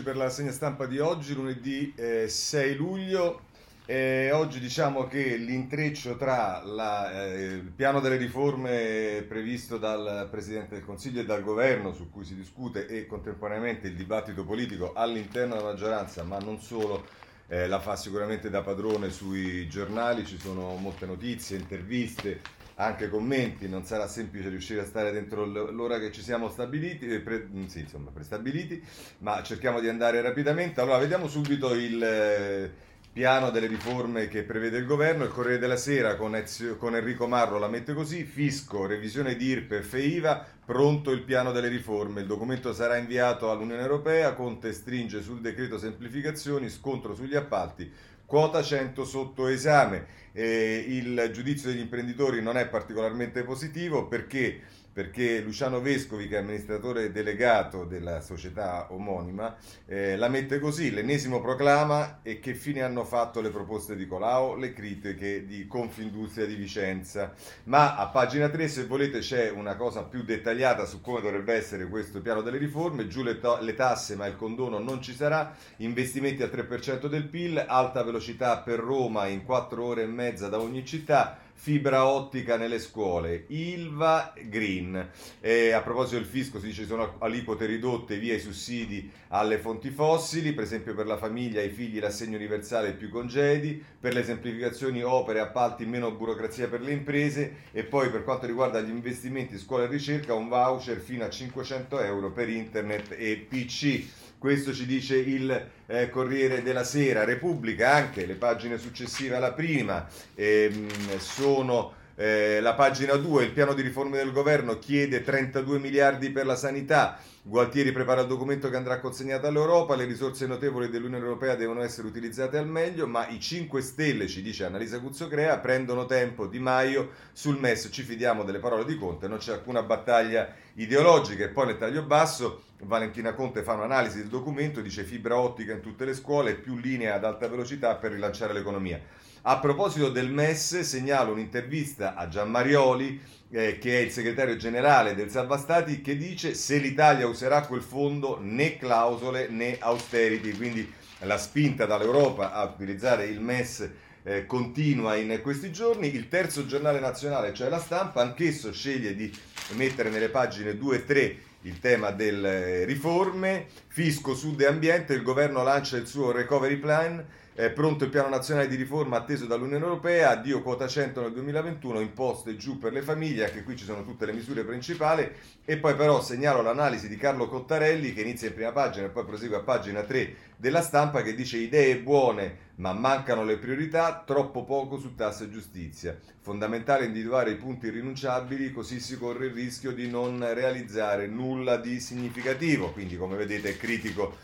per la segna stampa di oggi, lunedì eh, 6 luglio. Eh, oggi diciamo che l'intreccio tra la, eh, il piano delle riforme previsto dal Presidente del Consiglio e dal Governo su cui si discute e contemporaneamente il dibattito politico all'interno della maggioranza, ma non solo, eh, la fa sicuramente da padrone sui giornali, ci sono molte notizie, interviste, anche commenti, non sarà semplice riuscire a stare dentro l'ora che ci siamo stabiliti, eh, pre, mm, sì, insomma, prestabiliti, ma cerchiamo di andare rapidamente. Allora, vediamo subito il eh, piano delle riforme che prevede il governo. Il Corriere della Sera con, Ezio, con Enrico Marro la mette così, fisco, revisione di IRPEF e IVA, pronto il piano delle riforme. Il documento sarà inviato all'Unione Europea, Conte stringe sul decreto semplificazioni, scontro sugli appalti Quota 100 sotto esame. Eh, il giudizio degli imprenditori non è particolarmente positivo perché perché Luciano Vescovi, che è amministratore delegato della società omonima, eh, la mette così, l'ennesimo proclama e che fine hanno fatto le proposte di Colau, le critiche di Confindustria di Vicenza. Ma a pagina 3, se volete, c'è una cosa più dettagliata su come dovrebbe essere questo piano delle riforme, giù le, to- le tasse ma il condono non ci sarà, investimenti al 3% del PIL, alta velocità per Roma in 4 ore e mezza da ogni città, fibra ottica nelle scuole, Ilva Green. E a proposito del fisco si dice che sono aliquote ridotte via i sussidi alle fonti fossili, per esempio per la famiglia e i figli l'assegno universale e più congedi, per le semplificazioni opere, appalti, meno burocrazia per le imprese e poi per quanto riguarda gli investimenti scuola e ricerca un voucher fino a 500 euro per internet e PC. Questo ci dice il eh, Corriere della Sera, Repubblica, anche le pagine successive alla prima ehm, sono eh, la pagina 2, il piano di riforme del governo chiede 32 miliardi per la sanità, Gualtieri prepara il documento che andrà consegnato all'Europa, le risorse notevoli dell'Unione Europea devono essere utilizzate al meglio, ma i 5 Stelle, ci dice Annalisa Cuzzocrea, prendono tempo. Di Maio sul MES, ci fidiamo delle parole di Conte, non c'è alcuna battaglia ideologica. E poi nel taglio basso Valentina Conte fa un'analisi del documento, dice fibra ottica in tutte le scuole, più linea ad alta velocità per rilanciare l'economia. A proposito del MES, segnalo un'intervista a Gianmarioli, eh, che è il segretario generale del Salva Stati, che dice se l'Italia userà quel fondo né clausole né austerity, quindi la spinta dall'Europa a utilizzare il MES eh, continua in questi giorni. Il terzo giornale nazionale, cioè la stampa, anch'esso sceglie di mettere nelle pagine 2 e 3 il tema delle riforme, fisco, sud e ambiente, il governo lancia il suo recovery plan è pronto il piano nazionale di riforma atteso dall'Unione Europea, addio quota 100 nel 2021, imposte giù per le famiglie, anche qui ci sono tutte le misure principali. E poi però segnalo l'analisi di Carlo Cottarelli che inizia in prima pagina e poi prosegue a pagina 3 della stampa che dice idee buone ma mancano le priorità, troppo poco su tasse e giustizia. Fondamentale individuare i punti irrinunciabili così si corre il rischio di non realizzare nulla di significativo. Quindi come vedete è critico.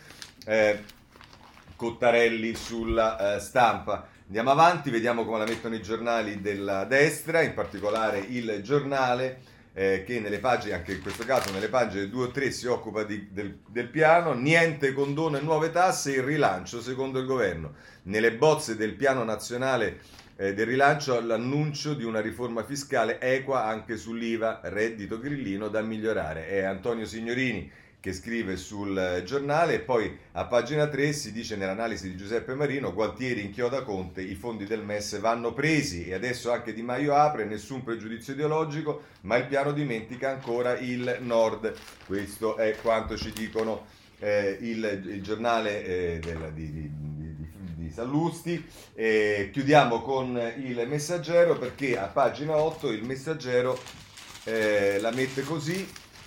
Eh, Cottarelli sulla eh, stampa. Andiamo avanti, vediamo come la mettono i giornali della destra, in particolare il giornale eh, che nelle pagine, anche in questo caso nelle pagine 2 o 3 si occupa di, del, del, piano, niente condono e nuove tasse, il rilancio secondo il governo. Nelle bozze del piano nazionale eh, del rilancio l'annuncio di una riforma fiscale equa anche sull'IVA, reddito grillino da migliorare. È Antonio Signorini che scrive sul giornale. E poi a pagina 3 si dice nell'analisi di Giuseppe Marino Gualtieri inchioda Conte i fondi del MES vanno presi e adesso anche Di Maio apre nessun pregiudizio ideologico ma il piano dimentica ancora il nord. Questo è quanto ci dicono eh, il, il, giornale eh, della, di, di, Sallusti. Eh, chiudiamo con il messaggero perché a pagina 8 il messaggero eh, la mette così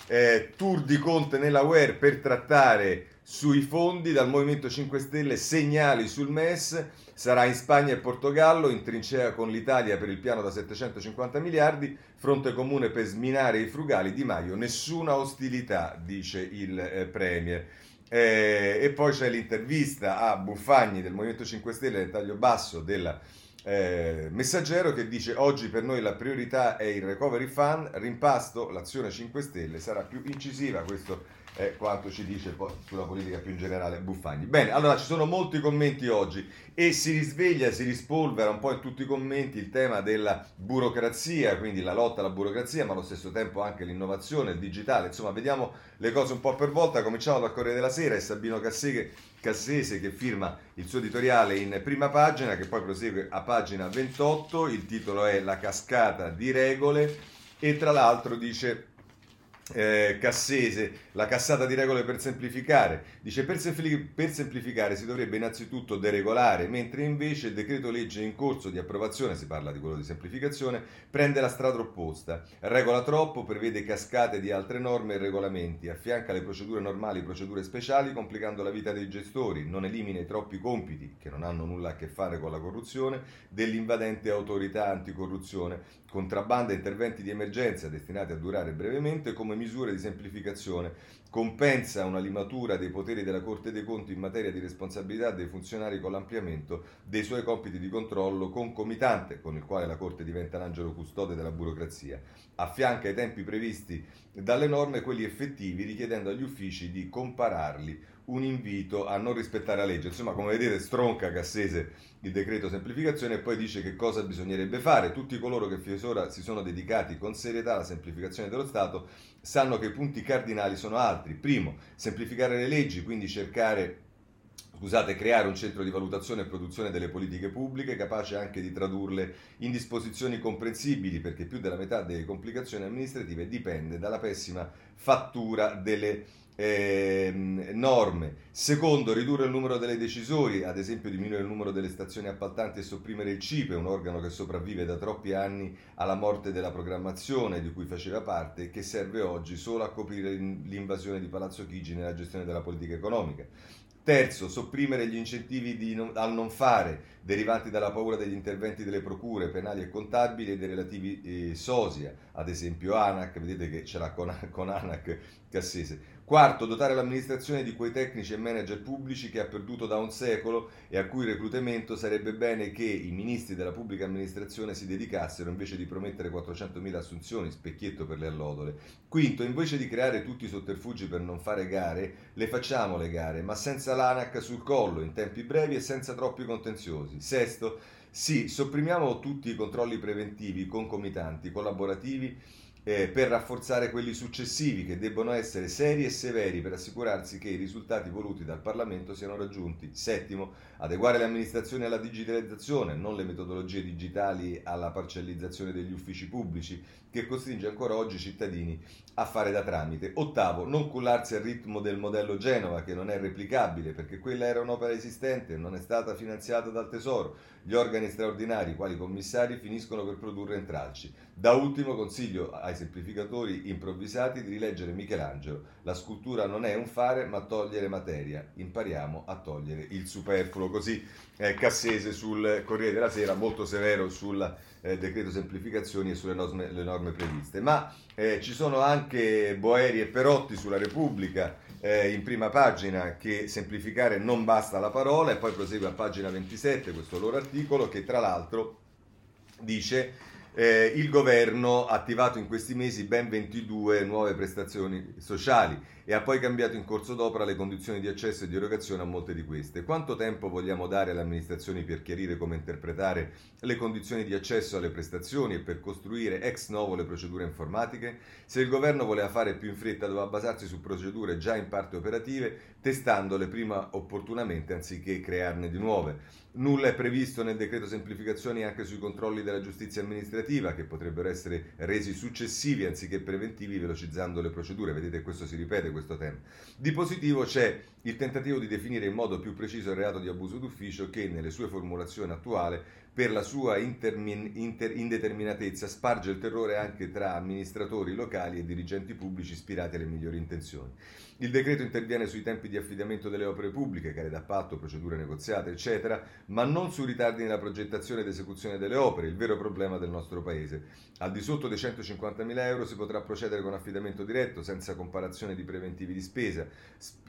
eh, tour di Conte nella UER per trattare sui fondi dal Movimento 5 Stelle, segnali sul MES, sarà in Spagna e Portogallo, in trincea con l'Italia per il piano da 750 miliardi, fronte comune per sminare i frugali di Maio, nessuna ostilità, dice il eh, Premier. Eh, e poi c'è l'intervista a Buffagni del Movimento 5 Stelle nel taglio basso della eh, messaggero che dice oggi per noi la priorità è il recovery fund, rimpasto, l'azione 5 Stelle sarà più incisiva, questo è quanto ci dice sulla politica più in generale Buffagni. Bene, allora ci sono molti commenti oggi e si risveglia, si rispolvera un po' in tutti i commenti il tema della burocrazia, quindi la lotta alla burocrazia, ma allo stesso tempo anche l'innovazione, il digitale, insomma vediamo le cose un po' per volta, cominciamo dal Corriere della Sera e Sabino Cassese, Cassese che firma il suo editoriale in prima pagina, che poi prosegue a pagina 28, il titolo è La cascata di regole. E tra l'altro dice eh, Cassese, la cassata di regole per semplificare. Dice per, per, semplificare si dovrebbe innanzitutto deregolare, mentre invece il decreto legge in corso di approvazione, si parla di quello di semplificazione, prende la strada opposta. Regola troppo, prevede cascate di altre norme e regolamenti, affianca le procedure normali procedure speciali, complicando la vita dei gestori, non elimina i troppi compiti, che non hanno nulla a che fare con la corruzione, dell'invadente autorità anticorruzione, contrabbanda interventi di emergenza destinati a durare brevemente come misure di semplificazione, compensa una limatura dei poteri della Corte dei Conti in materia di responsabilità dei funzionari con l'ampliamento dei suoi compiti di controllo concomitante, con il quale la Corte diventa l'angelo custode della burocrazia. Affianca i tempi previsti dalle norme quelli effettivi, richiedendo agli uffici di compararli un invito a non rispettare la legge. Insomma, come vedete, stronca Cassese il decreto semplificazione e poi dice che cosa bisognerebbe fare. Tutti coloro che finora si sono dedicati con serietà alla semplificazione dello Stato sanno che i punti cardinali sono altri. Primo, semplificare le leggi, quindi cercare scusate, creare un centro di valutazione e produzione delle politiche pubbliche capace anche di tradurle in disposizioni comprensibili, perché più della metà delle complicazioni amministrative dipende dalla pessima fattura delle eh, norme. Secondo, ridurre il numero delle decisori, ad esempio diminuire il numero delle stazioni appaltanti e sopprimere il CIPE, un organo che sopravvive da troppi anni alla morte della programmazione di cui faceva parte e che serve oggi solo a coprire l'invasione di Palazzo Chigi nella gestione della politica economica. Terzo, sopprimere gli incentivi non, al non fare derivanti dalla paura degli interventi delle procure penali e contabili e dei relativi eh, sosia, ad esempio ANAC, vedete che ce l'ha con, con ANAC Cassese. Quarto, dotare l'amministrazione di quei tecnici e manager pubblici che ha perduto da un secolo e a cui reclutamento sarebbe bene che i ministri della pubblica amministrazione si dedicassero invece di promettere 400.000 assunzioni, specchietto per le allodole. Quinto, invece di creare tutti i sotterfugi per non fare gare, le facciamo le gare, ma senza l'ANAC sul collo, in tempi brevi e senza troppi contenziosi. Sesto, sì, sopprimiamo tutti i controlli preventivi, concomitanti, collaborativi eh, per rafforzare quelli successivi che debbono essere seri e severi per assicurarsi che i risultati voluti dal Parlamento siano raggiunti. Settimo, adeguare le amministrazioni alla digitalizzazione, non le metodologie digitali alla parcellizzazione degli uffici pubblici che costringe ancora oggi i cittadini a fare da tramite. Ottavo, non cullarsi al ritmo del modello Genova che non è replicabile perché quella era un'opera esistente e non è stata finanziata dal Tesoro. Gli organi straordinari, quali commissari, finiscono per produrre intralci. Da ultimo consiglio ai semplificatori improvvisati di rileggere Michelangelo. La scultura non è un fare ma togliere materia. Impariamo a togliere il superfluo. Così eh, Cassese sul Corriere della Sera, molto severo sul eh, decreto semplificazioni e sulle norme, norme previste. Ma eh, ci sono anche Boeri e Perotti sulla Repubblica eh, in prima pagina che semplificare non basta la parola e poi prosegue a pagina 27 questo loro articolo che tra l'altro dice eh, il governo ha attivato in questi mesi ben 22 nuove prestazioni sociali e ha poi cambiato in corso d'opera le condizioni di accesso e di erogazione a molte di queste. Quanto tempo vogliamo dare alle amministrazioni per chiarire come interpretare le condizioni di accesso alle prestazioni e per costruire ex novo le procedure informatiche? Se il governo voleva fare più in fretta doveva basarsi su procedure già in parte operative, testandole prima opportunamente anziché crearne di nuove. Nulla è previsto nel decreto semplificazioni anche sui controlli della giustizia amministrativa che potrebbero essere resi successivi anziché preventivi velocizzando le procedure. Vedete questo si ripete questo tema. Di positivo c'è il tentativo di definire in modo più preciso il reato di abuso d'ufficio che nelle sue formulazioni attuali per la sua intermin- inter- indeterminatezza sparge il terrore anche tra amministratori locali e dirigenti pubblici ispirati alle migliori intenzioni. Il decreto interviene sui tempi di affidamento delle opere pubbliche, gare d'appalto, procedure negoziate, eccetera, ma non sui ritardi nella progettazione ed esecuzione delle opere, il vero problema del nostro Paese. Al di sotto dei 150.000 euro si potrà procedere con affidamento diretto, senza comparazione di preventivi di spesa.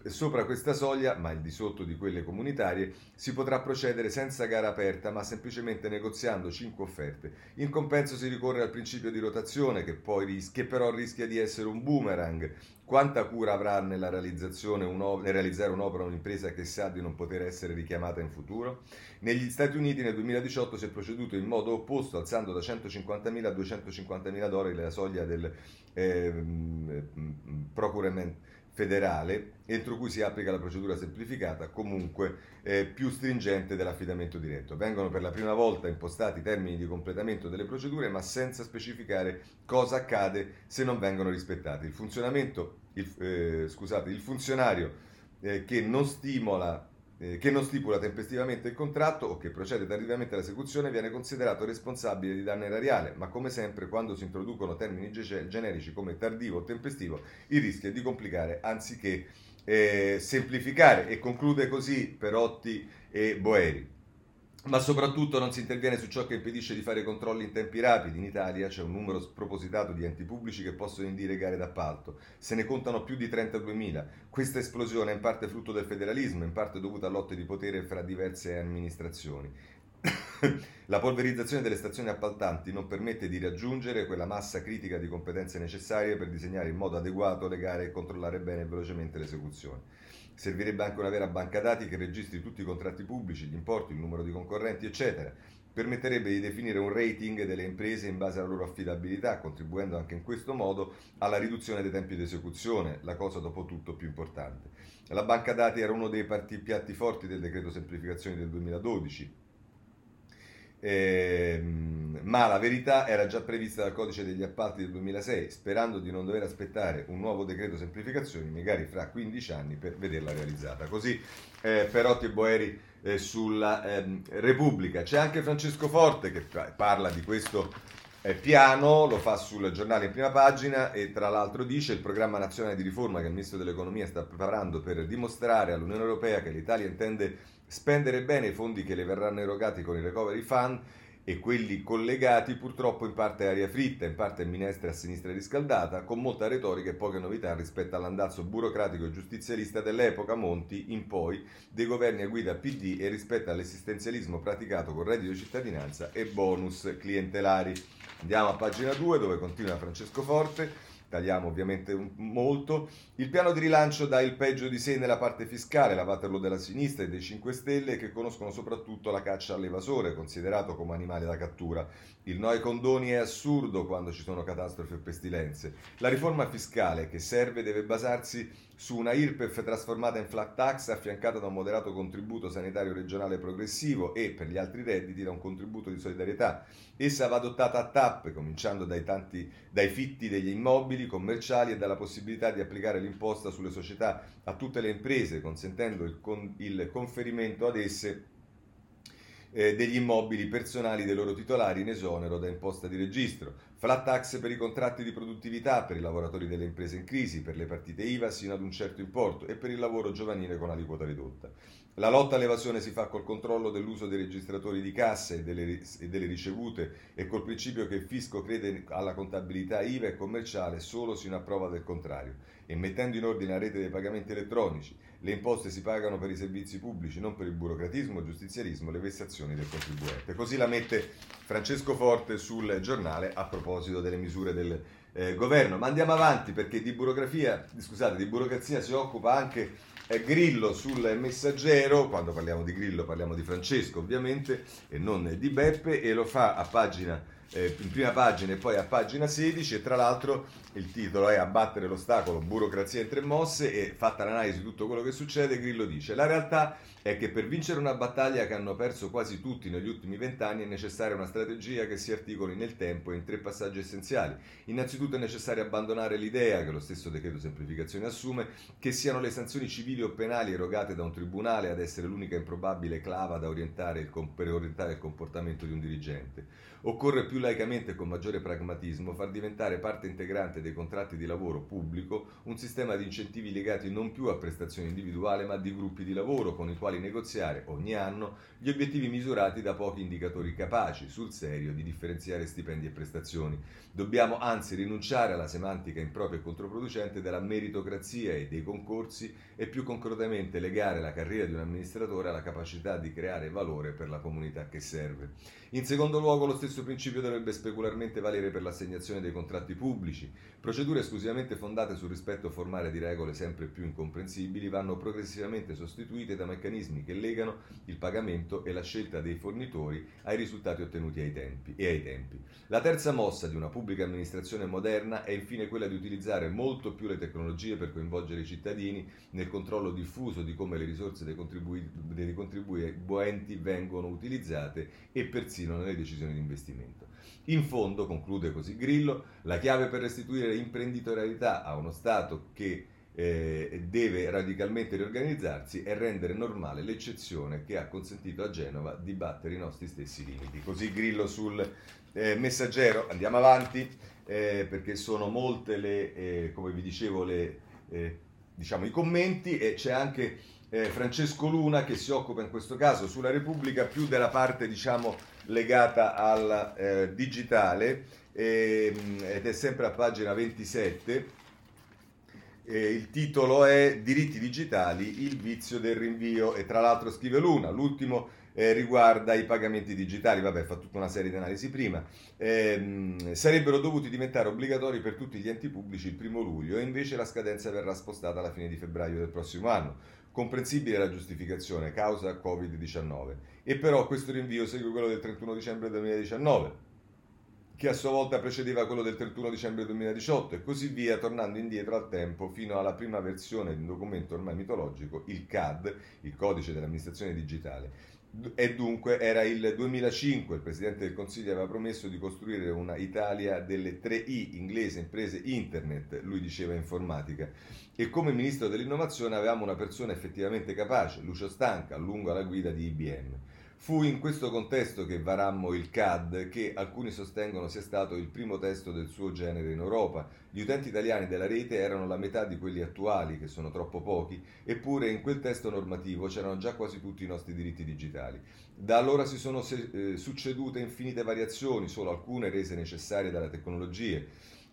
Sopra questa soglia, ma al di sotto di quelle comunitarie, si potrà procedere senza gara aperta, ma semplicemente semplicemente negoziando 5 offerte. In compenso si ricorre al principio di rotazione che, poi, che però rischia di essere un boomerang. Quanta cura avrà nella realizzazione un, nel realizzare un'opera un'impresa che sa di non poter essere richiamata in futuro? Negli Stati Uniti nel 2018 si è proceduto in modo opposto, alzando da 150.000 a 250.000 dollari la soglia del eh, procurement federale, entro cui si applica la procedura semplificata, comunque eh, più stringente dell'affidamento diretto. Vengono per la prima volta impostati termini di completamento delle procedure, ma senza specificare cosa accade se non vengono rispettati. Il, il, eh, scusate, il funzionario eh, che non stimola eh, che non stipula tempestivamente il contratto o che procede tardivamente all'esecuzione viene considerato responsabile di danno erariale, ma come sempre quando si introducono termini generici come tardivo o tempestivo il rischio è di complicare anziché eh, semplificare. E conclude così Perotti e Boeri ma soprattutto non si interviene su ciò che impedisce di fare controlli in tempi rapidi. In Italia c'è un numero spropositato di enti pubblici che possono indire gare d'appalto. Se ne contano più di 32.000. Questa esplosione è in parte frutto del federalismo, in parte dovuta a lotte di potere fra diverse amministrazioni. La polverizzazione delle stazioni appaltanti non permette di raggiungere quella massa critica di competenze necessarie per disegnare in modo adeguato le gare e controllare bene e velocemente l'esecuzione. Servirebbe anche una vera banca dati che registri tutti i contratti pubblici, gli importi, il numero di concorrenti, eccetera. Permetterebbe di definire un rating delle imprese in base alla loro affidabilità, contribuendo anche in questo modo alla riduzione dei tempi di esecuzione, la cosa dopo tutto più importante. La banca dati era uno dei piatti forti del decreto semplificazioni del 2012, eh, ma la verità era già prevista dal codice degli appalti del 2006, sperando di non dover aspettare un nuovo decreto semplificazioni, magari fra 15 anni, per vederla realizzata. Così eh, Perotti e Boeri eh, sulla ehm, Repubblica. C'è anche Francesco Forte che parla di questo eh, piano, lo fa sul giornale in prima pagina e tra l'altro dice il programma nazionale di riforma che il Ministro dell'Economia sta preparando per dimostrare all'Unione Europea che l'Italia intende spendere bene i fondi che le verranno erogati con il Recovery Fund e quelli collegati purtroppo in parte aria fritta, in parte minestra a sinistra riscaldata, con molta retorica e poche novità rispetto all'andazzo burocratico e giustizialista dell'epoca Monti in poi dei governi a guida PD e rispetto all'esistenzialismo praticato con reddito di cittadinanza e bonus clientelari. Andiamo a pagina 2 dove continua Francesco Forte tagliamo ovviamente molto. Il piano di rilancio dà il peggio di sé nella parte fiscale, la Waterloo della sinistra e dei 5 Stelle che conoscono soprattutto la caccia all'evasore, considerato come animale da cattura. Il no ai condoni è assurdo quando ci sono catastrofi o pestilenze. La riforma fiscale che serve deve basarsi su una IRPEF trasformata in flat tax affiancata da un moderato contributo sanitario regionale progressivo e, per gli altri redditi, da un contributo di solidarietà. Essa va adottata a tappe, cominciando dai, tanti, dai fitti degli immobili commerciali e dalla possibilità di applicare l'imposta sulle società a tutte le imprese, consentendo il, con, il conferimento ad esse eh, degli immobili personali dei loro titolari in esonero da imposta di registro. Flat tax per i contratti di produttività per i lavoratori delle imprese in crisi, per le partite IVA sino ad un certo importo e per il lavoro giovanile con aliquota ridotta. La lotta all'evasione si fa col controllo dell'uso dei registratori di casse e delle, e delle, ricevute e col principio che il fisco crede alla contabilità IVA e commerciale solo sino a prova del contrario e mettendo in ordine la rete dei pagamenti elettronici. Le imposte si pagano per i servizi pubblici, non per il burocratismo, il giustizialismo, le vessazioni del contribuente. Così la mette Francesco Forte sul giornale a proposito delle misure del eh, governo. Ma andiamo avanti perché di scusate, di burocrazia si occupa anche eh, Grillo sul messaggero, quando parliamo di Grillo parliamo di Francesco ovviamente e non di Beppe e lo fa a pagina eh, in prima pagina e poi a pagina 16 e tra l'altro il titolo è Abbattere l'ostacolo, burocrazia in tre mosse e fatta l'analisi di tutto quello che succede, Grillo dice la realtà è che per vincere una battaglia che hanno perso quasi tutti negli ultimi vent'anni è necessaria una strategia che si articoli nel tempo in tre passaggi essenziali. Innanzitutto è necessario abbandonare l'idea, che lo stesso decreto semplificazione assume, che siano le sanzioni civili o penali erogate da un tribunale ad essere l'unica improbabile clava da orientare il, per orientare il comportamento di un dirigente. Occorre più laicamente e con maggiore pragmatismo far diventare parte integrante dei contratti di lavoro pubblico un sistema di incentivi legati non più a prestazioni individuali ma di gruppi di lavoro con i quali negoziare ogni anno gli obiettivi misurati da pochi indicatori capaci, sul serio, di differenziare stipendi e prestazioni. Dobbiamo anzi rinunciare alla semantica impropria e controproducente della meritocrazia e dei concorsi e più concretamente legare la carriera di un amministratore alla capacità di creare valore per la comunità che serve. In secondo luogo, lo stesso principio dovrebbe specularmente valere per l'assegnazione dei contratti pubblici. Procedure esclusivamente fondate sul rispetto formale di regole sempre più incomprensibili vanno progressivamente sostituite da meccanismi che legano il pagamento e la scelta dei fornitori ai risultati ottenuti ai tempi, e ai tempi. La terza mossa di una pubblica amministrazione moderna è infine quella di utilizzare molto più le tecnologie per coinvolgere i cittadini nel controllo diffuso di come le risorse dei, contribu- dei contribuenti vengono utilizzate e persino nelle decisioni di investimento. In fondo, conclude così Grillo, la chiave per restituire imprenditorialità a uno Stato che eh, deve radicalmente riorganizzarsi è rendere normale l'eccezione che ha consentito a Genova di battere i nostri stessi limiti. Così Grillo sul eh, messaggero, andiamo avanti eh, perché sono molte le, eh, come vi dicevo, le, eh, diciamo, i commenti e c'è anche eh, Francesco Luna che si occupa in questo caso sulla Repubblica più della parte diciamo legata al eh, digitale eh, ed è sempre a pagina 27. Eh, il titolo è Diritti digitali, il vizio del rinvio e tra l'altro scrive Luna, l'ultimo eh, riguarda i pagamenti digitali, vabbè fa tutta una serie di analisi prima, eh, sarebbero dovuti diventare obbligatori per tutti gli enti pubblici il primo luglio e invece la scadenza verrà spostata alla fine di febbraio del prossimo anno. Comprensibile la giustificazione, causa Covid-19, e però questo rinvio segue quello del 31 dicembre 2019 che a sua volta precedeva quello del 31 dicembre 2018 e così via, tornando indietro al tempo fino alla prima versione di un documento ormai mitologico, il CAD, il codice dell'amministrazione digitale, e dunque era il 2005, il Presidente del Consiglio aveva promesso di costruire una Italia delle 3I, inglese, imprese, internet, lui diceva informatica. E come Ministro dell'Innovazione avevamo una persona effettivamente capace, Lucio Stanca, a lungo alla guida di IBM. Fu in questo contesto che varammo il CAD, che alcuni sostengono sia stato il primo testo del suo genere in Europa. Gli utenti italiani della rete erano la metà di quelli attuali, che sono troppo pochi, eppure in quel testo normativo c'erano già quasi tutti i nostri diritti digitali. Da allora si sono se- eh, succedute infinite variazioni, solo alcune rese necessarie dalle tecnologie,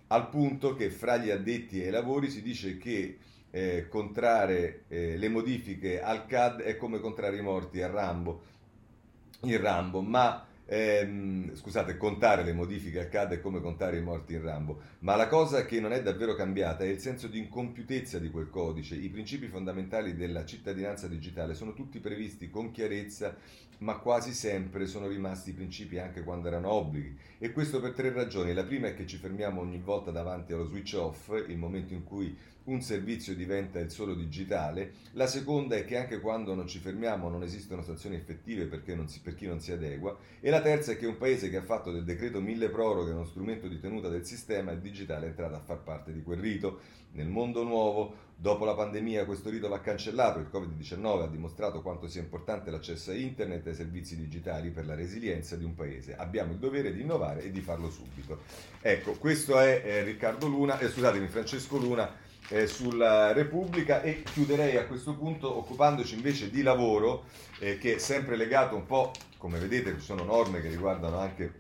al punto che fra gli addetti ai lavori si dice che eh, contrarre eh, le modifiche al CAD è come contrarre i morti a Rambo in Rambo, ma ehm, scusate, contare le modifiche al CAD è come contare i morti in Rambo, ma la cosa che non è davvero cambiata è il senso di incompiutezza di quel codice. I principi fondamentali della cittadinanza digitale sono tutti previsti con chiarezza, ma quasi sempre sono rimasti principi anche quando erano obblighi. E questo per tre ragioni. La prima è che ci fermiamo ogni volta davanti allo switch off, il momento in cui un servizio diventa il solo digitale, la seconda è che anche quando non ci fermiamo non esistono sanzioni effettive si, per chi non si adegua, e la terza è che un paese che ha fatto del decreto mille proroghe uno strumento di tenuta del sistema, il digitale è entrato a far parte di quel rito. Nel mondo nuovo, dopo la pandemia, questo rito va cancellato, il Covid-19 ha dimostrato quanto sia importante l'accesso a internet e ai servizi digitali per la resilienza di un paese. Abbiamo il dovere di innovare e di farlo subito. Ecco, questo è eh, Riccardo Luna, eh, scusatemi, Francesco Luna eh, sulla Repubblica e chiuderei a questo punto occupandoci invece di lavoro eh, che è sempre legato un po', come vedete ci sono norme che riguardano anche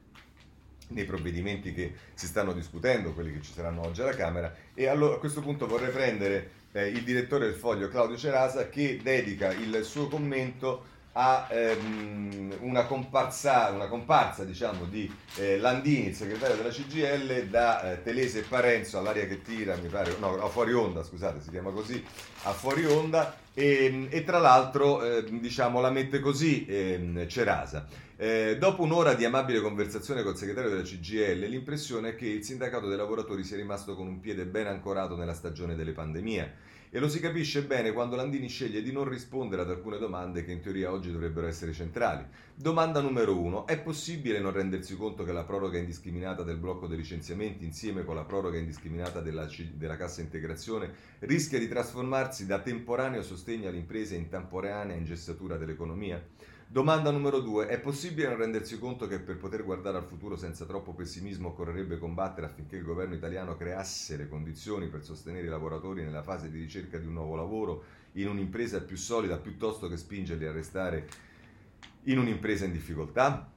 nei provvedimenti che si stanno discutendo, quelli che ci saranno oggi alla Camera. E allora, a questo punto vorrei prendere eh, il direttore del foglio Claudio Cerasa che dedica il suo commento a ehm, una, comparsa, una comparsa diciamo, di eh, Landini, il segretario della CGL, da eh, Telese e Parenzo all'aria che tira, mi pare, no, a fuori onda, scusate, si chiama così, a fuori onda, e, e tra l'altro eh, diciamo, la mette così ehm, Cerasa. Eh, dopo un'ora di amabile conversazione col segretario della CGL, l'impressione è che il sindacato dei lavoratori sia rimasto con un piede ben ancorato nella stagione delle pandemie e lo si capisce bene quando Landini sceglie di non rispondere ad alcune domande che in teoria oggi dovrebbero essere centrali. Domanda numero uno: è possibile non rendersi conto che la proroga indiscriminata del blocco dei licenziamenti insieme con la proroga indiscriminata della, della cassa integrazione rischia di trasformarsi da temporaneo sostegno alle imprese in temporanea ingessatura dell'economia? Domanda numero due. È possibile non rendersi conto che per poter guardare al futuro senza troppo pessimismo occorrerebbe combattere affinché il governo italiano creasse le condizioni per sostenere i lavoratori nella fase di ricerca di un nuovo lavoro in un'impresa più solida piuttosto che spingerli a restare in un'impresa in difficoltà?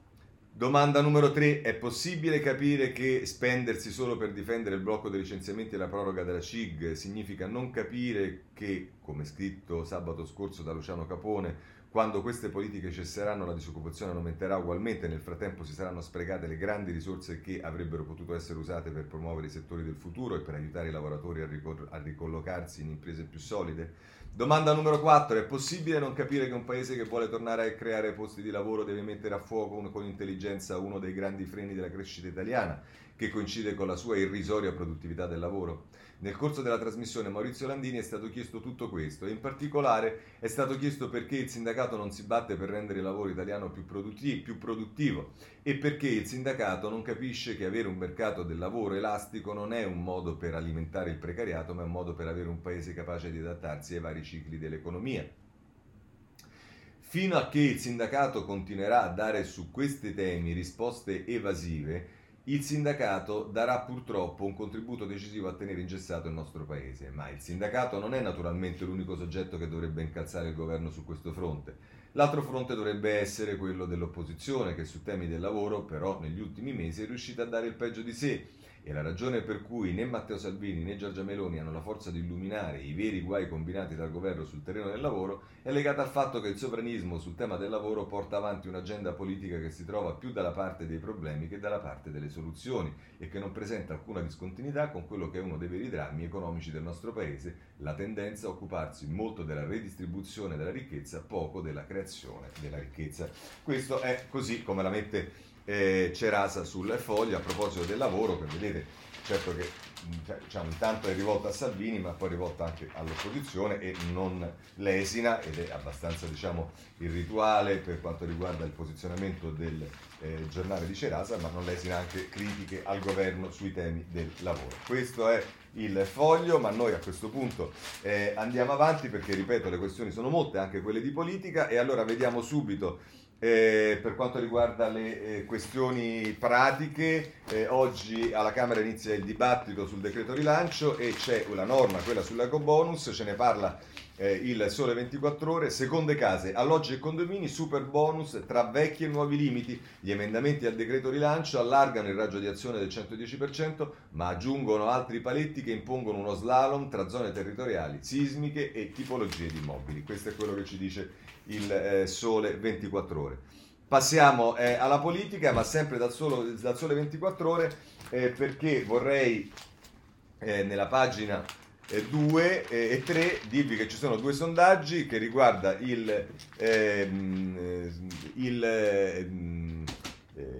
Domanda numero 3. È possibile capire che spendersi solo per difendere il blocco dei licenziamenti e la proroga della CIG significa non capire che, come scritto sabato scorso da Luciano Capone, quando queste politiche cesseranno la disoccupazione aumenterà ugualmente, nel frattempo si saranno sprecate le grandi risorse che avrebbero potuto essere usate per promuovere i settori del futuro e per aiutare i lavoratori a, ricor- a ricollocarsi in imprese più solide? Domanda numero 4. È possibile non capire che un paese che vuole tornare a creare posti di lavoro deve mettere a fuoco con intelligenza uno dei grandi freni della crescita italiana, che coincide con la sua irrisoria produttività del lavoro? Nel corso della trasmissione Maurizio Landini è stato chiesto tutto questo e in particolare è stato chiesto perché il sindacato non si batte per rendere il lavoro italiano più, produttivo, più produttivo e perché il sindacato non capisce che avere un mercato del lavoro elastico non è un modo per alimentare il precariato ma è un modo per avere un paese capace di adattarsi ai vari cicli dell'economia. Fino a che il sindacato continuerà a dare su questi temi risposte evasive, il sindacato darà purtroppo un contributo decisivo a tenere ingessato il nostro paese, ma il sindacato non è naturalmente l'unico soggetto che dovrebbe incalzare il governo su questo fronte. L'altro fronte dovrebbe essere quello dell'opposizione, che su temi del lavoro, però, negli ultimi mesi è riuscita a dare il peggio di sé e la ragione per cui né Matteo Salvini né Giorgia Meloni hanno la forza di illuminare i veri guai combinati dal governo sul terreno del lavoro è legata al fatto che il sovranismo sul tema del lavoro porta avanti un'agenda politica che si trova più dalla parte dei problemi che dalla parte delle soluzioni e che non presenta alcuna discontinuità con quello che è uno dei veri drammi economici del nostro paese, la tendenza a occuparsi molto della redistribuzione della ricchezza, poco della creazione della ricchezza. Questo è così come la mette eh, Cerasa sul foglio a proposito del lavoro, che vedete, certo che cioè, diciamo, intanto è rivolta a Salvini, ma poi rivolta anche all'opposizione e non lesina, ed è abbastanza diciamo, irrituale per quanto riguarda il posizionamento del eh, giornale di Cerasa, ma non lesina anche critiche al governo sui temi del lavoro. Questo è il foglio, ma noi a questo punto eh, andiamo avanti perché, ripeto, le questioni sono molte, anche quelle di politica, e allora vediamo subito eh, per quanto riguarda le eh, questioni pratiche, eh, oggi alla Camera inizia il dibattito sul decreto rilancio e c'è una norma, quella sull'eco bonus, ce ne parla eh, il Sole 24 Ore, seconde case, alloggi e condomini, super bonus tra vecchi e nuovi limiti. Gli emendamenti al decreto rilancio allargano il raggio di azione del 110%, ma aggiungono altri paletti che impongono uno slalom tra zone territoriali, sismiche e tipologie di immobili. Questo è quello che ci dice il eh, Sole 24 Ore. Passiamo eh, alla politica, ma sempre dal, solo, dal Sole 24 Ore, eh, perché vorrei eh, nella pagina 2 eh, e 3 dirvi che ci sono due sondaggi che riguardano il, ehm, il, ehm,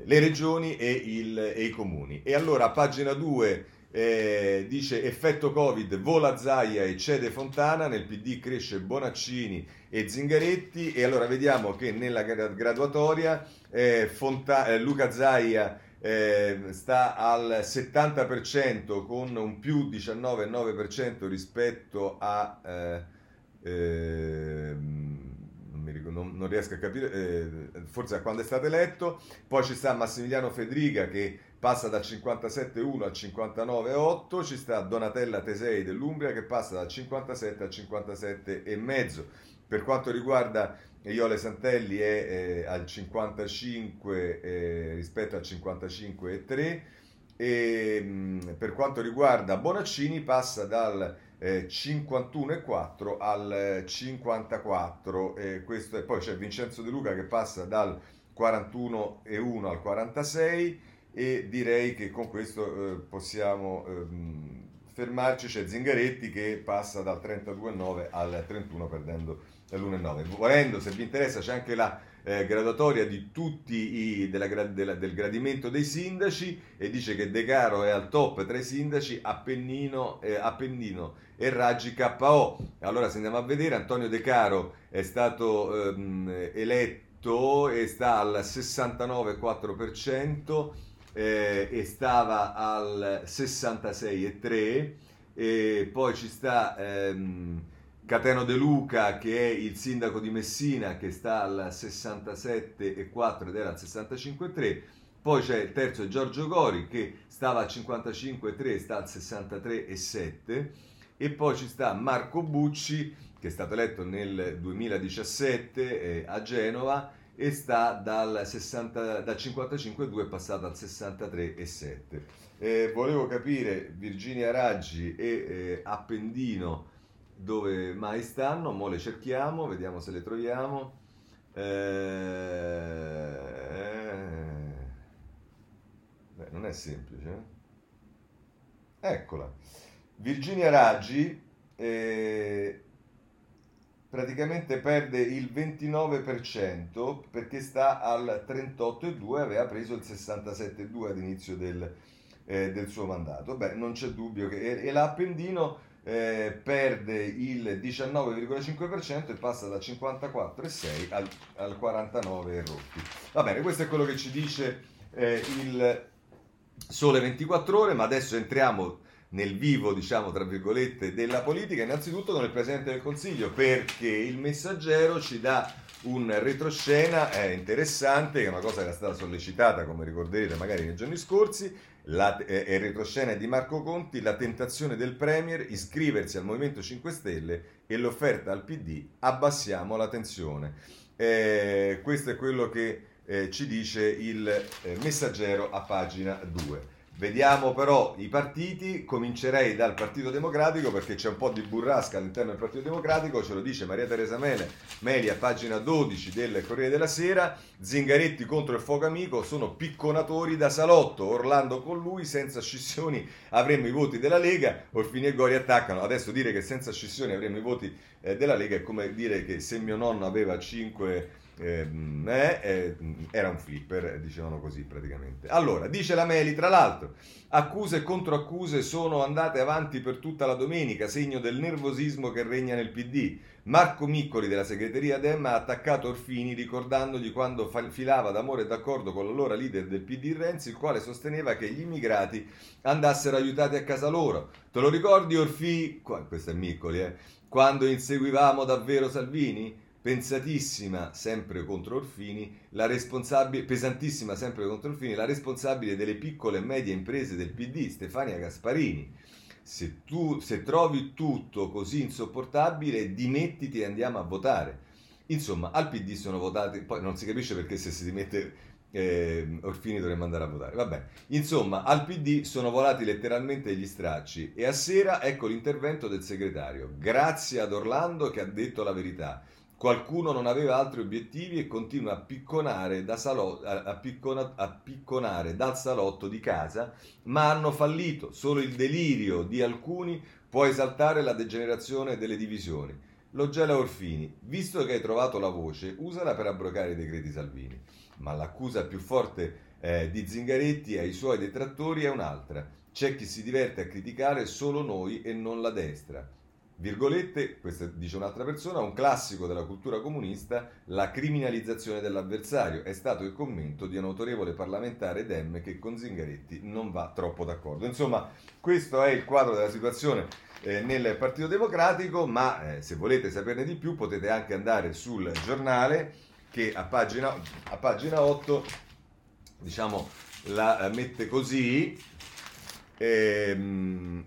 le regioni e, il, e, i comuni. E allora pagina 2 eh, dice effetto Covid, vola Zaia e cede Fontana, nel PD cresce Bonaccini e Zingaretti e allora vediamo che nella graduatoria eh, Fonta- eh, Luca Zaia eh, sta al 70% con un più 19,9% rispetto a... Eh, ehm, non, non, riesco a capire, eh, forse a quando è stato eletto, poi ci sta Massimiliano Fedriga che passa dal 57,1 al 59,8, ci sta Donatella Tesei dell'Umbria che passa dal 57 al 57,5. Per quanto riguarda Iole Santelli è eh, al 55 eh, rispetto al 55,3 e mh, mm, per quanto riguarda Bonaccini passa dal eh, 51,4 al 54 e questo è, poi c'è Vincenzo De Luca che passa dal 41,1 al 46 e direi che con questo eh, possiamo ehm, fermarci. C'è Zingaretti che passa dal 32,9 al 31 perdendo l'1,9. Volendo, se vi interessa, c'è anche la eh, graduatoria di tutti i, della, della, del gradimento dei sindaci e dice che De Caro è al top tra i sindaci, Appennino, eh, Appennino e Raggi KO. Allora se andiamo a vedere, Antonio De Caro è stato ehm, eletto e sta al 69,4% eh, e stava al 66,3 e poi ci sta ehm, Cateno De Luca che è il sindaco di Messina che sta al 67,4 ed era al 65,3 poi c'è il terzo è Giorgio Gori che stava al 55,3 sta al 63,7 e poi ci sta Marco Bucci che è stato eletto nel 2017 eh, a Genova e sta dal, 60, dal 55,2 passato al 63,7 eh, volevo capire Virginia Raggi e eh, Appendino dove mai stanno, mo le cerchiamo, vediamo se le troviamo. Eh, beh, non è semplice. Eh? Eccola. Virginia Raggi eh, praticamente perde il 29% perché sta al 38,2, aveva preso il 67,2 all'inizio del, eh, del suo mandato. Beh, non c'è dubbio che... E, e l'Appendino eh, perde il 19,5% e passa dal 54,6 al, al 49 rotti. Va bene, questo è quello che ci dice eh, il Sole 24 ore, ma adesso entriamo nel vivo, diciamo, tra virgolette, della politica, innanzitutto con il Presidente del Consiglio, perché il messaggero ci dà un retroscena eh, interessante, che è una cosa che era stata sollecitata, come ricorderete magari nei giorni scorsi, la, eh, è retroscena di Marco Conti, la tentazione del Premier, iscriversi al Movimento 5 Stelle e l'offerta al PD, abbassiamo la tensione. Eh, questo è quello che eh, ci dice il eh, messaggero a pagina 2. Vediamo però i partiti, comincerei dal Partito Democratico perché c'è un po' di burrasca all'interno del Partito Democratico, ce lo dice Maria Teresa Mele, Meli a pagina 12 del Corriere della Sera, Zingaretti contro il fuoco amico, sono picconatori da salotto, Orlando con lui, senza scissioni avremmo i voti della Lega, Orfini e Gori attaccano, adesso dire che senza scissioni avremmo i voti eh, della Lega è come dire che se mio nonno aveva 5 Ehm, eh, eh, era un flipper, dicevano così praticamente. Allora, dice la Meli, tra l'altro, accuse e controaccuse sono andate avanti per tutta la domenica, segno del nervosismo che regna nel PD. Marco Miccoli della segreteria Dem ha attaccato Orfini ricordandogli quando filava d'amore e d'accordo con l'allora leader del PD Renzi, il quale sosteneva che gli immigrati andassero aiutati a casa loro. Te lo ricordi Orfini? Questo è Miccoli, eh? Quando inseguivamo davvero Salvini? Pensatissima sempre contro Orfini, la responsabile, pesantissima sempre contro Orfini, la responsabile delle piccole e medie imprese del PD, Stefania Gasparini. Se, tu, se trovi tutto così insopportabile, dimettiti e andiamo a votare. Insomma, al PD sono votati, poi non si capisce perché se si dimette eh, Orfini dovremmo andare a votare. Vabbè, insomma, al PD sono volati letteralmente gli stracci e a sera ecco l'intervento del segretario. Grazie ad Orlando che ha detto la verità. Qualcuno non aveva altri obiettivi e continua a picconare, da salotto, a, piccona, a picconare dal salotto di casa, ma hanno fallito. Solo il delirio di alcuni può esaltare la degenerazione delle divisioni. Lo gela Orfini, visto che hai trovato la voce, usala per abrogare i decreti Salvini. Ma l'accusa più forte eh, di Zingaretti ai suoi detrattori è un'altra. C'è chi si diverte a criticare solo noi e non la destra virgolette, questa dice un'altra persona, un classico della cultura comunista, la criminalizzazione dell'avversario. È stato il commento di un autorevole parlamentare Dem che con Zingaretti non va troppo d'accordo. Insomma, questo è il quadro della situazione eh, nel Partito Democratico, ma eh, se volete saperne di più potete anche andare sul giornale che a pagina, a pagina 8 diciamo, la mette così. Ehm,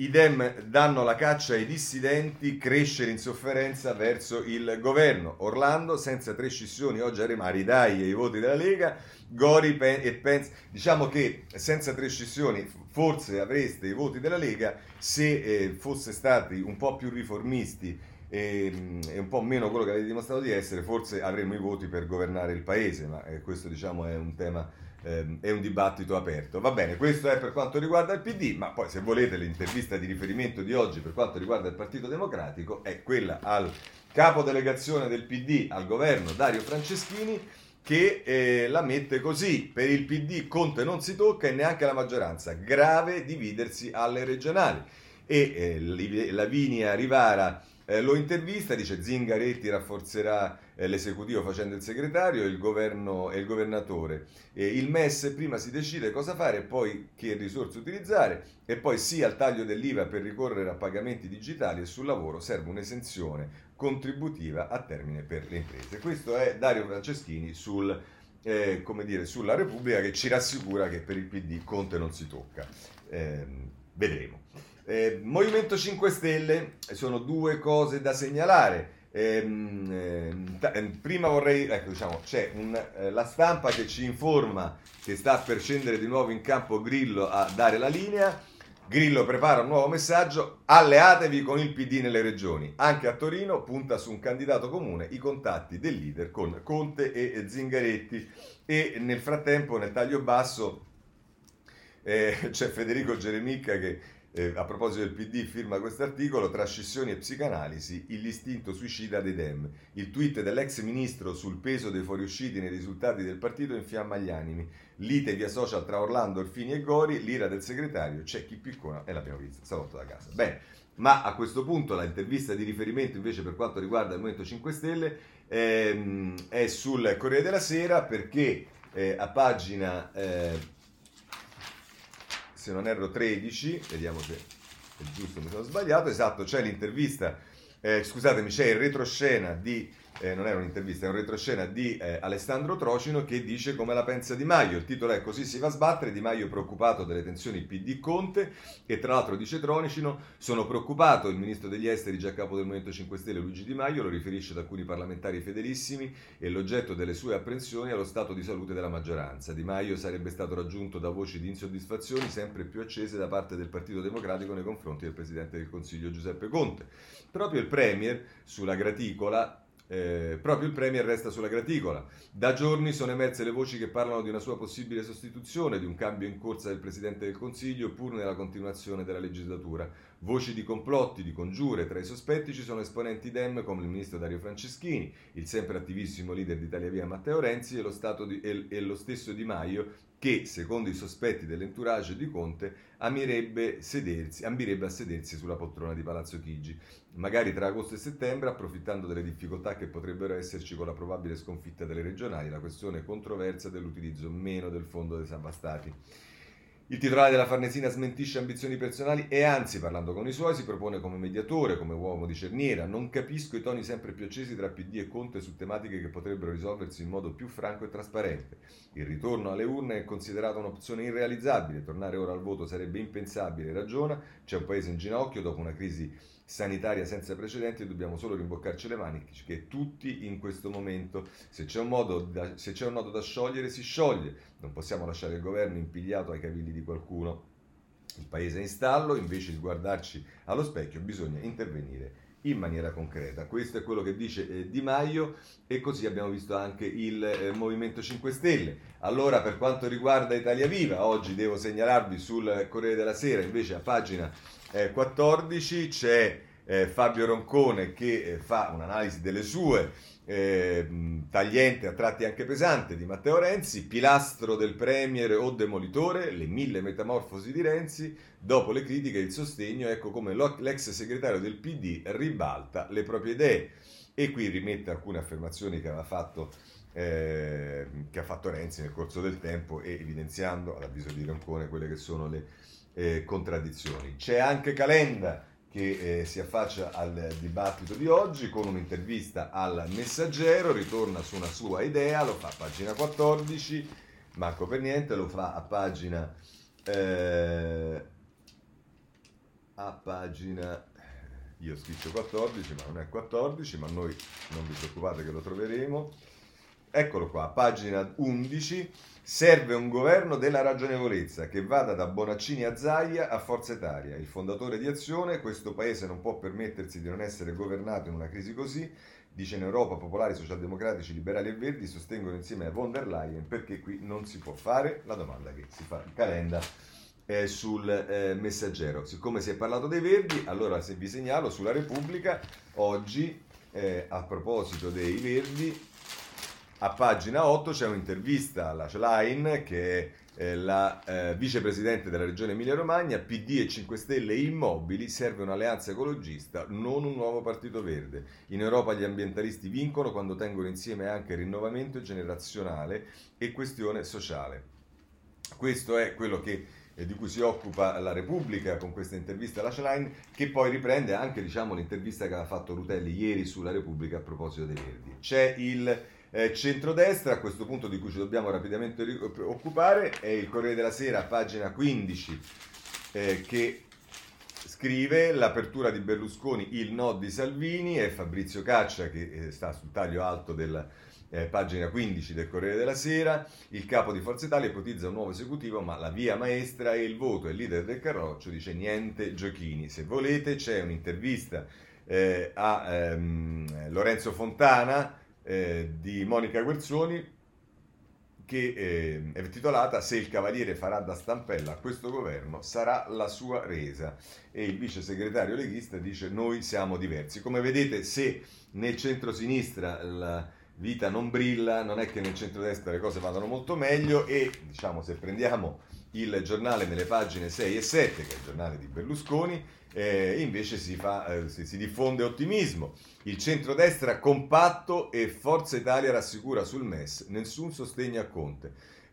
i Dem danno la caccia ai dissidenti, cresce l'insofferenza verso il governo. Orlando, senza tre scissioni, oggi a ridai i voti della Lega. Gori e Pence, diciamo che senza tre scissioni forse avreste i voti della Lega se eh, fosse stati un po' più riformisti e, e, un po' meno quello che avete dimostrato di essere, forse avremmo i voti per governare il paese, ma eh, questo diciamo è un tema ehm, è un dibattito aperto. Va bene, questo è per quanto riguarda il PD, ma poi se volete l'intervista di riferimento di oggi per quanto riguarda il Partito Democratico è quella al capo delegazione del PD al governo Dario Franceschini che eh, la mette così, per il PD Conte non si tocca e neanche la maggioranza, grave dividersi alle regionali. E eh, Lavinia Rivara eh, lo intervista, dice Zingaretti rafforzerà eh, l'esecutivo facendo il segretario il governo, e il governatore. Eh, il MES prima si decide cosa fare e poi che risorse utilizzare e poi sì al taglio dell'IVA per ricorrere a pagamenti digitali e sul lavoro serve un'esenzione contributiva a termine per le imprese. Questo è Dario Franceschini sul, eh, dire, sulla Repubblica che ci rassicura che per il PD Conte non si tocca. Ehm, vedremo. Eh, Movimento 5 Stelle sono due cose da segnalare. Ehm, ehm, prima vorrei, ecco, diciamo, c'è un, eh, la stampa che ci informa che sta per scendere di nuovo in campo Grillo a dare la linea. Grillo prepara un nuovo messaggio, alleatevi con il PD nelle regioni. Anche a Torino punta su un candidato comune i contatti del leader con Conte e Zingaretti. E nel frattempo, nel taglio basso, eh, c'è Federico Geremicca che eh, a proposito del PD firma questo articolo, tra scissioni e psicanalisi, l'istinto suicida dei Dem. Il tweet dell'ex ministro sul peso dei fuoriusciti nei risultati del partito infiamma gli animi. Lite via social tra Orlando, Orfini e Gori, l'ira del segretario, c'è chi piccona e l'abbiamo vista stavolta da casa. Bene, ma a questo punto l'intervista di riferimento invece per quanto riguarda il Movimento 5 Stelle ehm, è sul Corriere della Sera perché eh, a pagina... Eh, se non erro 13, vediamo se è giusto, mi sono sbagliato, esatto, c'è l'intervista, eh, scusatemi, c'è il retroscena di eh, non era un'intervista, è un retroscena di eh, Alessandro Trocino che dice come la pensa Di Maio. Il titolo è Così si va a sbattere, Di Maio preoccupato delle tensioni PD Conte e tra l'altro dice Trocino, sono preoccupato, il ministro degli esteri già capo del Movimento 5 Stelle Luigi Di Maio lo riferisce ad alcuni parlamentari fedelissimi e l'oggetto delle sue apprensioni è lo stato di salute della maggioranza. Di Maio sarebbe stato raggiunto da voci di insoddisfazioni sempre più accese da parte del Partito Democratico nei confronti del Presidente del Consiglio Giuseppe Conte. Proprio il Premier sulla graticola eh, proprio il Premier resta sulla graticola. Da giorni sono emerse le voci che parlano di una sua possibile sostituzione, di un cambio in corsa del Presidente del Consiglio, pur nella continuazione della legislatura. Voci di complotti, di congiure. Tra i sospetti ci sono esponenti DEM come il ministro Dario Franceschini, il sempre attivissimo leader di Italia Via Matteo Renzi e lo, di, e, e lo stesso Di Maio, che, secondo i sospetti dell'entourage di Conte, sedersi, ambirebbe a sedersi sulla poltrona di Palazzo Chigi magari tra agosto e settembre, approfittando delle difficoltà che potrebbero esserci con la probabile sconfitta delle regionali, la questione controversa dell'utilizzo meno del fondo dei Savastati. Il titolare della Farnesina smentisce ambizioni personali e anzi, parlando con i suoi, si propone come mediatore, come uomo di cerniera. Non capisco i toni sempre più accesi tra PD e Conte su tematiche che potrebbero risolversi in modo più franco e trasparente. Il ritorno alle urne è considerato un'opzione irrealizzabile, tornare ora al voto sarebbe impensabile, ragiona, c'è un paese in ginocchio dopo una crisi sanitaria senza precedenti dobbiamo solo rimboccarci le maniche che tutti in questo momento se c'è, da, se c'è un nodo da sciogliere si scioglie non possiamo lasciare il governo impigliato ai cavilli di qualcuno il paese è in stallo invece di guardarci allo specchio bisogna intervenire in maniera concreta. Questo è quello che dice eh, Di Maio e così abbiamo visto anche il eh, Movimento 5 Stelle. Allora per quanto riguarda Italia Viva, oggi devo segnalarvi sul Corriere della Sera, invece a pagina eh, 14 c'è eh, Fabio Roncone che eh, fa un'analisi delle sue, eh, tagliente, a tratti anche pesante, di Matteo Renzi, pilastro del Premier o demolitore, le mille metamorfosi di Renzi, dopo le critiche e il sostegno, ecco come l'ex segretario del PD ribalta le proprie idee. E qui rimette alcune affermazioni che aveva fatto eh, che ha fatto Renzi nel corso del tempo e evidenziando, all'avviso di Roncone, quelle che sono le eh, contraddizioni. C'è anche Calenda che eh, si affaccia al dibattito di oggi con un'intervista al messaggero, ritorna su una sua idea, lo fa a pagina 14, manco per niente, lo fa a pagina... Eh, a pagina io scritto 14 ma non è 14 ma noi non vi preoccupate che lo troveremo eccolo qua pagina 11 Serve un governo della ragionevolezza che vada da Bonaccini a Zaia a Forza Italia. Il fondatore di Azione, questo paese non può permettersi di non essere governato in una crisi così, dice in Europa popolari, socialdemocratici, liberali e verdi sostengono insieme a von der Leyen perché qui non si può fare la domanda che si fa in calenda eh, sul eh, messaggero. Siccome si è parlato dei verdi, allora se vi segnalo sulla Repubblica oggi eh, a proposito dei verdi a pagina 8 c'è un'intervista alla Schlein che è la eh, vicepresidente della regione Emilia-Romagna, PD e 5 Stelle immobili, serve un'alleanza ecologista, non un nuovo partito verde. In Europa gli ambientalisti vincono quando tengono insieme anche rinnovamento generazionale e questione sociale. Questo è quello che eh, di cui si occupa la Repubblica con questa intervista alla Schlein, che poi riprende anche diciamo, l'intervista che aveva fatto Rutelli ieri sulla Repubblica a proposito dei Verdi. C'è il eh, centrodestra, a questo punto di cui ci dobbiamo rapidamente occupare, è il Corriere della Sera, pagina 15, eh, che scrive l'apertura di Berlusconi, il no di Salvini, è Fabrizio Caccia che eh, sta sul taglio alto della eh, pagina 15 del Corriere della Sera, il capo di Forza Italia ipotizza un nuovo esecutivo, ma la via maestra è il voto, il leader del Carroccio dice niente giochini. Se volete c'è un'intervista eh, a ehm, Lorenzo Fontana, eh, di Monica Guerzoni che eh, è titolata Se il Cavaliere farà da stampella a questo governo sarà la sua resa e il vice segretario leghista dice noi siamo diversi. Come vedete se nel centro-sinistra la vita non brilla, non è che nel centro-destra le cose vadano molto meglio e diciamo se prendiamo il giornale nelle pagine 6 e 7, che è il giornale di Berlusconi, eh, invece si, fa, eh, si, si, diffonde ottimismo. Il centrodestra compatto e Forza Italia rassicura sul MES, nessun sostegno a Conte.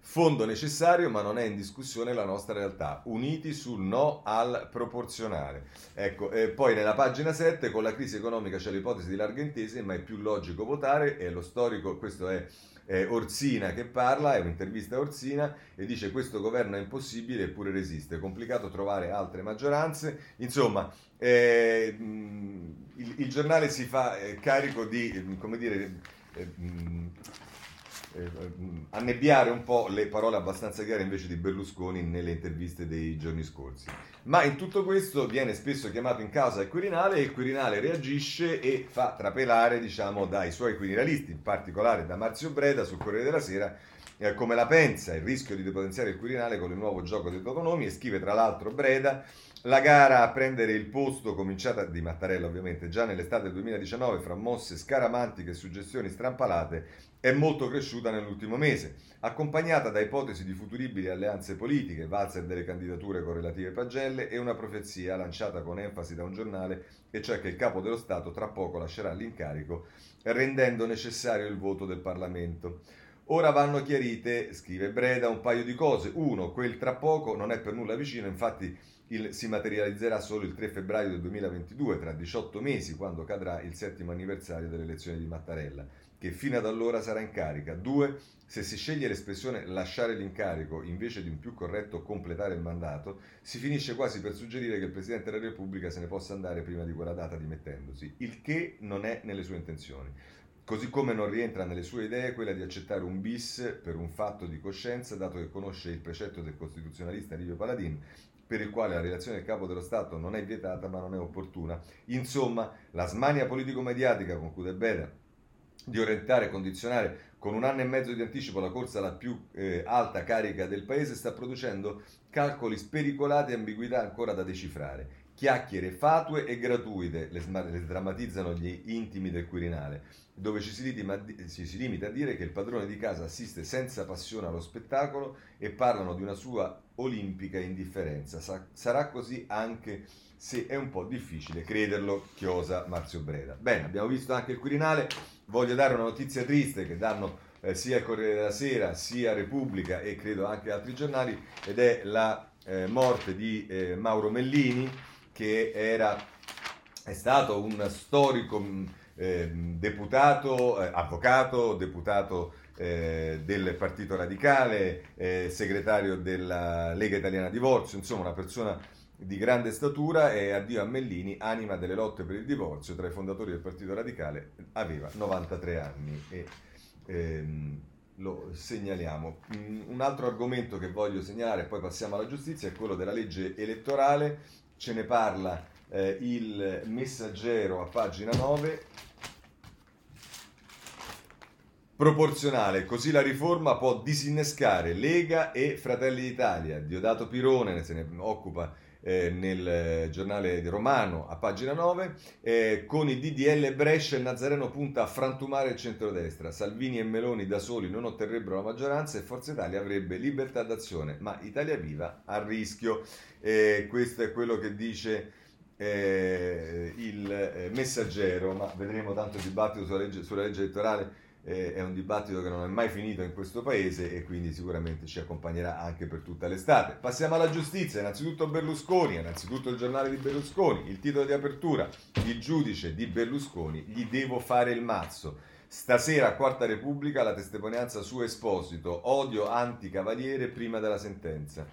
Fondo necessario, ma non è in discussione la nostra realtà. Uniti sul no al proporzionale. Ecco, eh, poi nella pagina 7, con la crisi economica c'è l'ipotesi di larga intesa, ma è più logico votare. E lo storico, questo è eh, Orsina che parla, è un'intervista a Orsina e dice questo governo è impossibile eppure resiste, è complicato trovare altre maggioranze, insomma eh, il, il, giornale si fa eh, carico di, come dire, eh, eh, annebbiare un po' le parole abbastanza chiare invece di Berlusconi nelle interviste dei giorni scorsi. Ma in tutto questo viene spesso chiamato in causa il Quirinale e il Quirinale reagisce e fa trapelare diciamo, dai suoi quirinalisti, in particolare da Marzio Breda sul Corriere della Sera, eh, come la pensa, il rischio di depotenziare il Quirinale con il nuovo gioco dei autonomi e scrive tra l'altro Breda la gara a prendere il posto, cominciata di Mattarella ovviamente già nell'estate 2019, fra mosse scaramantiche e suggestioni strampalate, è molto cresciuta nell'ultimo mese, accompagnata da ipotesi di futuribili alleanze politiche, valzer delle candidature con relative pagelle e una profezia lanciata con enfasi da un giornale, e cioè che il capo dello Stato tra poco lascerà l'incarico, rendendo necessario il voto del Parlamento. Ora vanno chiarite, scrive Breda, un paio di cose. Uno, quel tra poco non è per nulla vicino, infatti il, si materializzerà solo il 3 febbraio del 2022, tra 18 mesi, quando cadrà il settimo anniversario dell'elezione di Mattarella che fino ad allora sarà in carica. 2. Se si sceglie l'espressione lasciare l'incarico invece di un più corretto completare il mandato, si finisce quasi per suggerire che il Presidente della Repubblica se ne possa andare prima di quella data dimettendosi, il che non è nelle sue intenzioni. Così come non rientra nelle sue idee quella di accettare un bis per un fatto di coscienza, dato che conosce il precetto del costituzionalista Livio Paladin, per il quale la relazione del capo dello Stato non è vietata ma non è opportuna. Insomma, la smania politico-mediatica, conclude Beda, di orientare e condizionare con un anno e mezzo di anticipo la corsa alla più eh, alta carica del paese sta producendo calcoli spericolati e ambiguità ancora da decifrare. Chiacchiere fatue e gratuite le, le drammatizzano gli intimi del Quirinale, dove ci si, litima, ci si limita a dire che il padrone di casa assiste senza passione allo spettacolo e parlano di una sua olimpica indifferenza. Sa- sarà così anche se è un po' difficile crederlo, chiosa Marzio Breda. Bene, abbiamo visto anche il Quirinale voglio dare una notizia triste che danno eh, sia il Corriere della Sera sia Repubblica e credo anche altri giornali ed è la eh, morte di eh, Mauro Mellini che era, è stato un storico eh, deputato, eh, avvocato, deputato eh, del Partito Radicale, segretario della Lega Italiana Divorzio, insomma una persona di grande statura e addio a Mellini, anima delle lotte per il divorzio tra i fondatori del Partito Radicale, aveva 93 anni e ehm, lo segnaliamo. Mm, un altro argomento che voglio segnalare, poi passiamo alla giustizia, è quello della legge elettorale, ce ne parla eh, il messaggero a pagina 9. Proporzionale, così la riforma può disinnescare Lega e Fratelli d'Italia. Diodato Pirone se ne occupa eh, nel giornale romano a pagina 9, eh, con il DDL Brescia il Nazareno punta a frantumare il centrodestra, Salvini e Meloni da soli non otterrebbero la maggioranza e Forza Italia avrebbe libertà d'azione, ma Italia Viva a rischio. Eh, questo è quello che dice eh, il eh, messaggero, ma vedremo tanto dibattito sulla legge, sulla legge elettorale eh, è un dibattito che non è mai finito in questo paese e quindi sicuramente ci accompagnerà anche per tutta l'estate. Passiamo alla giustizia, innanzitutto Berlusconi, innanzitutto il giornale di Berlusconi, il titolo di apertura, il giudice di Berlusconi, gli devo fare il mazzo. Stasera, Quarta Repubblica, la testimonianza su Esposito, odio anticavaliere prima della sentenza.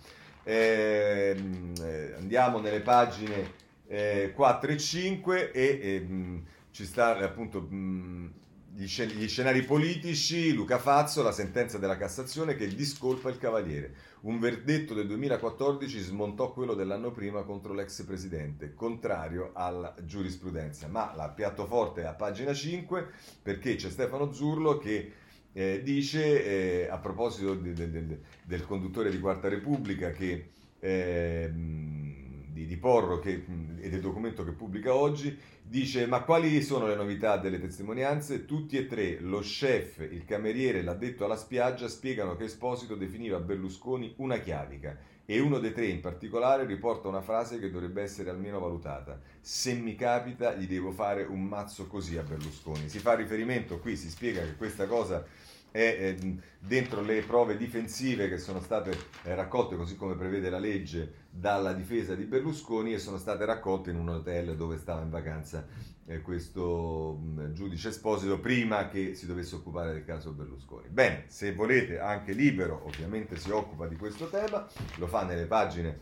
Ehm, eh, andiamo nelle pagine eh, 4 e 5 e eh, ci sta appunto... Mh, gli, scen- gli, scenari politici, Luca Fazzo, la sentenza della Cassazione che discolpa il Cavaliere. Un verdetto del 2014 smontò quello dell'anno prima contro l'ex presidente, contrario alla giurisprudenza. Ma la piatto forte è a pagina 5 perché c'è Stefano Zurlo che eh, dice, eh, a proposito de- de- de- del conduttore di Quarta Repubblica, che... Eh, di, di Porro che, e del documento che pubblica oggi, dice ma quali sono le novità delle testimonianze? Tutti e tre, lo chef, il cameriere l'addetto alla spiaggia spiegano che Esposito definiva Berlusconi una chiavica e uno dei tre in particolare riporta una frase che dovrebbe essere almeno valutata. Se mi capita gli devo fare un mazzo così a Berlusconi. Si fa riferimento qui, si spiega che questa cosa è dentro le prove difensive che sono state eh, raccolte, così come prevede la legge, dalla difesa di Berlusconi e sono state raccolte in un hotel dove stava in vacanza eh, questo giudice Esposito prima che si dovesse occupare del caso Berlusconi. Bene, se volete anche Libero ovviamente si occupa di questo tema, lo fa nelle pagine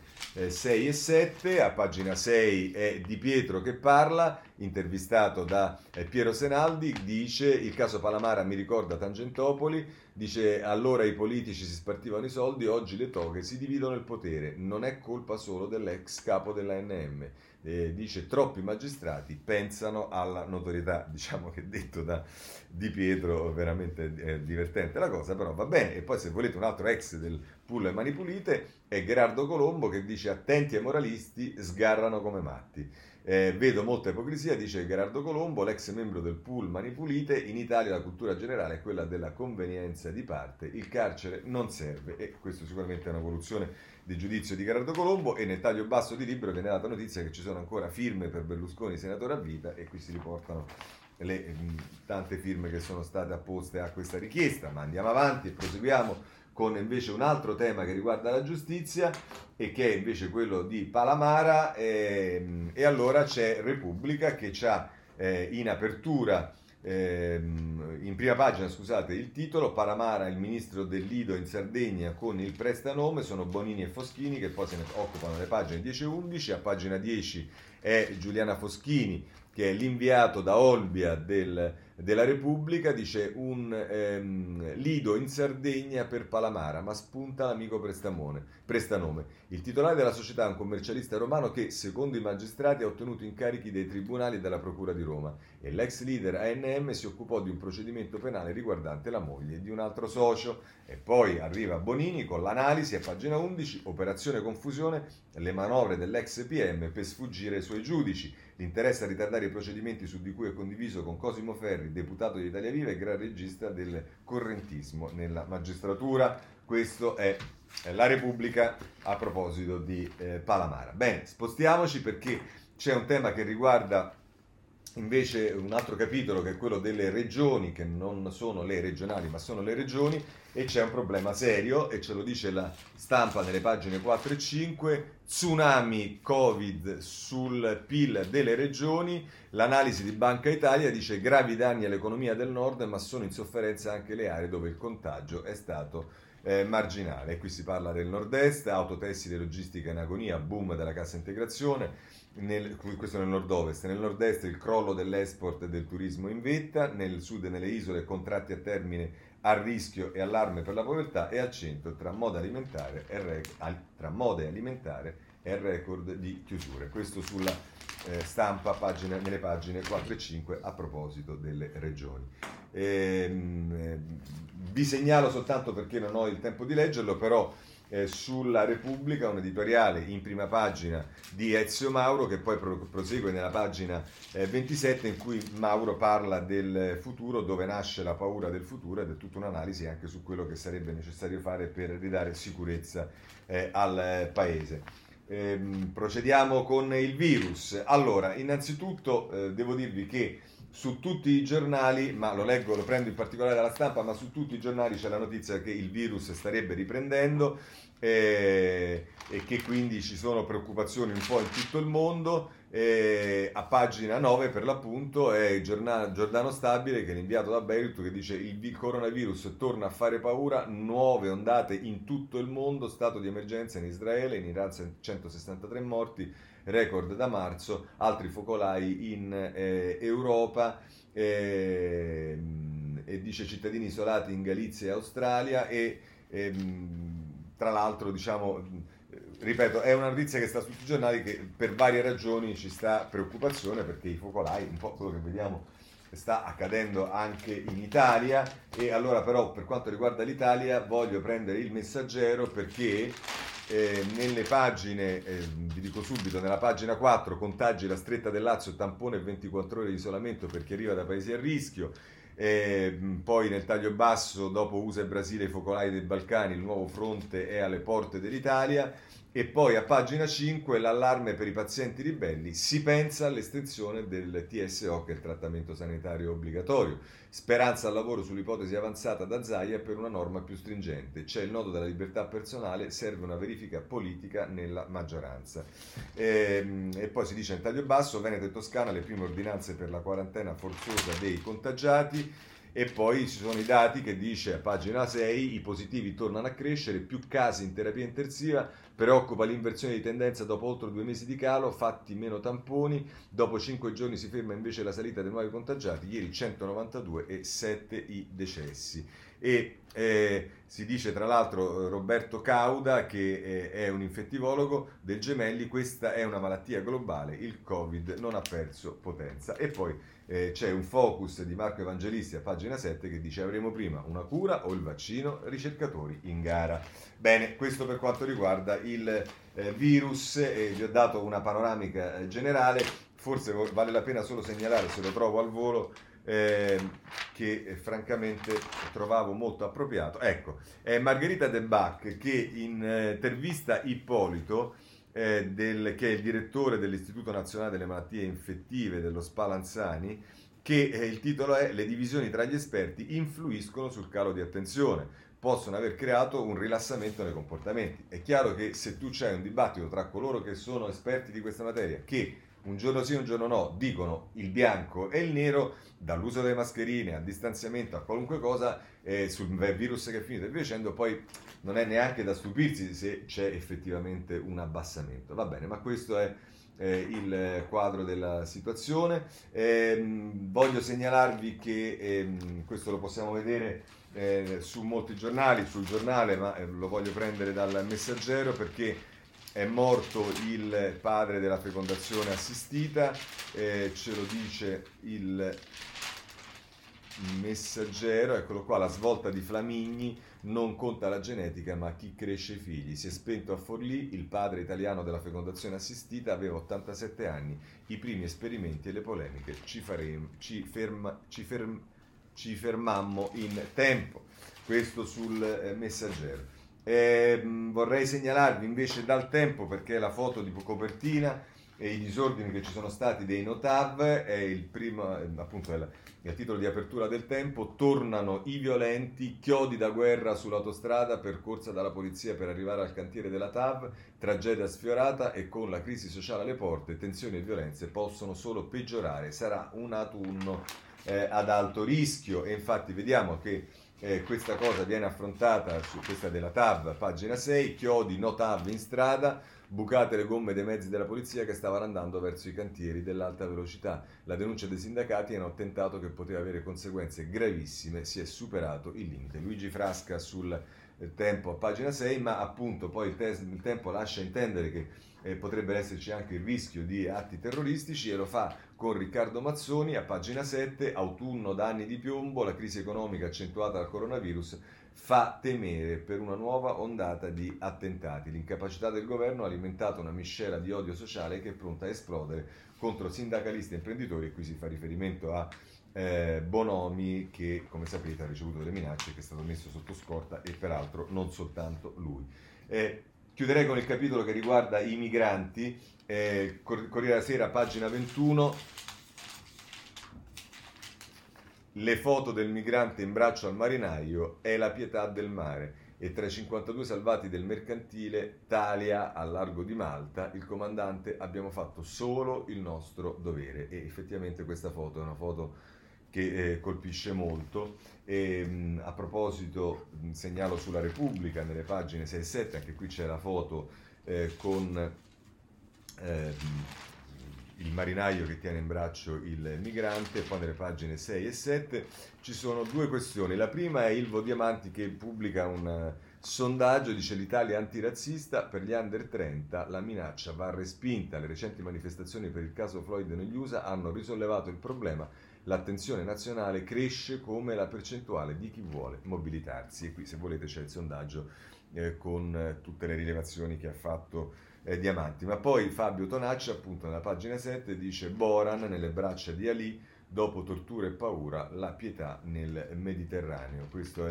6 eh, e 7, a pagina 6 è Di Pietro che parla, intervistato da Piero Senaldi, dice il caso Palamara mi ricorda Tangentopoli, Dice allora i politici si spartivano i soldi, oggi le toghe si dividono il potere. Non è colpa solo dell'ex capo dell'ANM. Eh, dice troppi magistrati pensano alla notorietà. Diciamo che detto da Di Pietro, veramente eh, divertente la cosa, però va bene. E poi se volete un altro ex del pool Mani Pulite è Gerardo Colombo che dice attenti ai moralisti, sgarrano come matti. Eh, vedo molta ipocrisia, dice Gerardo Colombo, l'ex membro del pool Mani Pulite. In Italia la cultura generale è quella della convenienza di parte. Il carcere non serve e questo sicuramente è un'evoluzione di giudizio di Gerardo Colombo. E nel taglio basso di libro viene data notizia che ci sono ancora firme per Berlusconi senatore a vita e qui si riportano le mh, tante firme che sono state apposte a questa richiesta. Ma andiamo avanti e proseguiamo con invece un altro tema che riguarda la giustizia e che è invece quello di Palamara e, ehm, e allora c'è Repubblica che ha eh, in apertura eh, in prima pagina scusate il titolo Palamara il ministro del Lido in Sardegna con il prestanome sono Bonini e Foschini che poi se ne occupano le pagine 10 e 11 a pagina 10 è Giuliana Foschini che è l'inviato da Olbia del della Repubblica dice un ehm, lido in Sardegna per Palamara, ma spunta l'amico Prestanome. Il titolare della società è un commercialista romano che, secondo i magistrati, ha ottenuto incarichi dai tribunali e dalla Procura di Roma e l'ex leader ANM si occupò di un procedimento penale riguardante la moglie di un altro socio. E poi arriva Bonini con l'analisi a pagina 11, operazione confusione, le manovre dell'ex PM per sfuggire ai suoi giudici. L'interesse a ritardare i procedimenti su di cui è condiviso con Cosimo Ferri, deputato di Italia Viva e gran regista del correntismo nella magistratura. Questo è la Repubblica a proposito di eh, Palamara. Bene, spostiamoci perché c'è un tema che riguarda invece un altro capitolo che è quello delle regioni, che non sono le regionali ma sono le regioni, e c'è un problema serio e ce lo dice la stampa nelle pagine 4 e 5, tsunami Covid sul PIL delle regioni, l'analisi di Banca Italia dice gravi danni all'economia del nord ma sono in sofferenza anche le aree dove il contagio è stato eh, marginale. Qui si parla del nord-est, autotessile logistica in agonia, boom della cassa integrazione, nel, questo nel nord-ovest, nel nord-est il crollo dell'export e del turismo in vetta, nel sud e nelle isole contratti a termine a rischio e allarme per la povertà e al centro tra moda alimentare e, rec- tra moda e alimentare e record di chiusure. Questo sulla eh, stampa pagina, nelle pagine 4 e 5 a proposito delle regioni. Ehm, eh, vi segnalo soltanto perché non ho il tempo di leggerlo, però eh, sulla Repubblica, un editoriale in prima pagina di Ezio Mauro che poi pro- prosegue nella pagina eh, 27 in cui Mauro parla del futuro, dove nasce la paura del futuro ed è tutta un'analisi anche su quello che sarebbe necessario fare per ridare sicurezza eh, al paese. Ehm, procediamo con il virus. Allora, innanzitutto eh, devo dirvi che su tutti i giornali, ma lo leggo, lo prendo in particolare dalla stampa, ma su tutti i giornali c'è la notizia che il virus starebbe riprendendo eh, e che quindi ci sono preoccupazioni un po' in tutto il mondo. Eh, a pagina 9 per l'appunto è Giordano Stabile che è l'inviato da Beirut che dice il coronavirus torna a fare paura, nuove ondate in tutto il mondo, stato di emergenza in Israele, in Iran 163 morti, record da marzo, altri focolai in eh, Europa. Eh, e dice cittadini isolati in Galizia e Australia e ehm, tra l'altro diciamo ripeto, è una notizia che sta su tutti i giornali che per varie ragioni ci sta preoccupazione perché i focolai, un po' quello che vediamo sta accadendo anche in Italia e allora però per quanto riguarda l'Italia voglio prendere il messaggero perché eh, nelle pagine, eh, vi dico subito, nella pagina 4 contagi la stretta del Lazio, tampone 24 ore di isolamento per chi arriva da paesi a rischio, e poi nel taglio basso, dopo USA e Brasile, i focolai dei Balcani, il nuovo fronte è alle porte dell'Italia. E poi a pagina 5 l'allarme per i pazienti ribelli, si pensa all'estensione del TSO che è il trattamento sanitario obbligatorio. Speranza al lavoro sull'ipotesi avanzata da Zaia per una norma più stringente. C'è il nodo della libertà personale, serve una verifica politica nella maggioranza. E, ehm, e poi si dice in taglio basso, Veneto e Toscana le prime ordinanze per la quarantena forzosa dei contagiati. E poi ci sono i dati che dice a pagina 6 i positivi tornano a crescere, più casi in terapia intensiva, Preoccupa l'inversione di tendenza dopo oltre due mesi di calo, fatti meno tamponi, dopo cinque giorni si ferma invece la salita dei nuovi contagiati, ieri 192 e 7 i decessi. E eh, si dice tra l'altro Roberto Cauda, che eh, è un infettivologo del Gemelli, questa è una malattia globale, il Covid non ha perso potenza. E poi eh, c'è un focus di Marco Evangelisti a pagina 7 che dice avremo prima una cura o il vaccino, ricercatori in gara. Bene, questo per quanto riguarda il eh, virus, eh, vi ho dato una panoramica eh, generale, forse vale la pena solo segnalare, se lo trovo al volo, eh, che eh, francamente trovavo molto appropriato. Ecco, è Margherita De Bach che in eh, intervista Ippolito eh, del, che è il direttore dell'Istituto Nazionale delle Malattie Infettive dello Spallanzani, che eh, il titolo è Le divisioni tra gli esperti influiscono sul calo di attenzione, possono aver creato un rilassamento nei comportamenti. È chiaro che se tu c'hai un dibattito tra coloro che sono esperti di questa materia, che un giorno sì, un giorno no, dicono il bianco e il nero, dall'uso delle mascherine al distanziamento a qualunque cosa, eh, sul virus che è finito e via dicendo, poi non è neanche da stupirsi se c'è effettivamente un abbassamento. Va bene, ma questo è eh, il quadro della situazione. Eh, voglio segnalarvi che eh, questo lo possiamo vedere eh, su molti giornali, sul giornale, ma eh, lo voglio prendere dal messaggero perché è morto il padre della fecondazione assistita, eh, ce lo dice il messaggero, eccolo qua, la svolta di Flamigni, non conta la genetica ma chi cresce i figli. Si è spento a Forlì, il padre italiano della fecondazione assistita, aveva 87 anni, i primi esperimenti e le polemiche ci, faremo, ci, ferma, ci, ferm, ci fermammo in tempo. Questo sul eh, messaggero. Eh, vorrei segnalarvi invece dal tempo perché la foto di copertina e i disordini che ci sono stati dei Notav è il primo, appunto è il titolo di apertura del tempo, tornano i violenti, chiodi da guerra sull'autostrada percorsa dalla polizia per arrivare al cantiere della TAV, tragedia sfiorata e con la crisi sociale alle porte, tensioni e violenze possono solo peggiorare, sarà un autunno eh, ad alto rischio e infatti vediamo che eh, questa cosa viene affrontata su questa della TAV, pagina 6, chiodi no TAV in strada, bucate le gomme dei mezzi della polizia che stavano andando verso i cantieri dell'alta velocità. La denuncia dei sindacati hanno tentato che poteva avere conseguenze gravissime, si è superato il limite. Luigi Frasca sul eh, tempo a pagina 6, ma appunto poi il, tes- il tempo lascia intendere che eh, potrebbe esserci anche il rischio di atti terroristici e lo fa con Riccardo Mazzoni a pagina 7, autunno danni di piombo, la crisi economica accentuata dal coronavirus fa temere per una nuova ondata di attentati. L'incapacità del governo ha alimentato una miscela di odio sociale che è pronta a esplodere contro sindacalisti e imprenditori, e qui si fa riferimento a eh, Bonomi che come sapete ha ricevuto delle minacce che è stato messo sotto scorta e peraltro non soltanto lui. Eh, chiuderei con il capitolo che riguarda i migranti, eh, Corriere della Sera, pagina 21, le foto del migrante in braccio al marinaio è la pietà del mare e tra i 52 salvati del mercantile Talia al largo di Malta, il comandante abbiamo fatto solo il nostro dovere. E effettivamente questa foto è una foto che eh, colpisce molto. E, mh, a proposito, mh, segnalo sulla Repubblica nelle pagine 6 e 7, anche qui c'è la foto eh, con eh, il marinaio che tiene in braccio il migrante, poi nelle pagine 6 e 7 ci sono due questioni. La prima è Ilvo Diamanti che pubblica un sondaggio, dice l'Italia antirazzista, per gli under 30 la minaccia va respinta. Le recenti manifestazioni per il caso Floyd negli USA hanno risollevato il problema l'attenzione nazionale cresce come la percentuale di chi vuole mobilitarsi. E qui se volete c'è il sondaggio eh, con eh, tutte le rilevazioni che ha fatto eh, Diamanti. Ma poi Fabio Tonacci, appunto nella pagina 7, dice Boran nelle braccia di Ali, dopo tortura e paura, la pietà nel Mediterraneo. Questo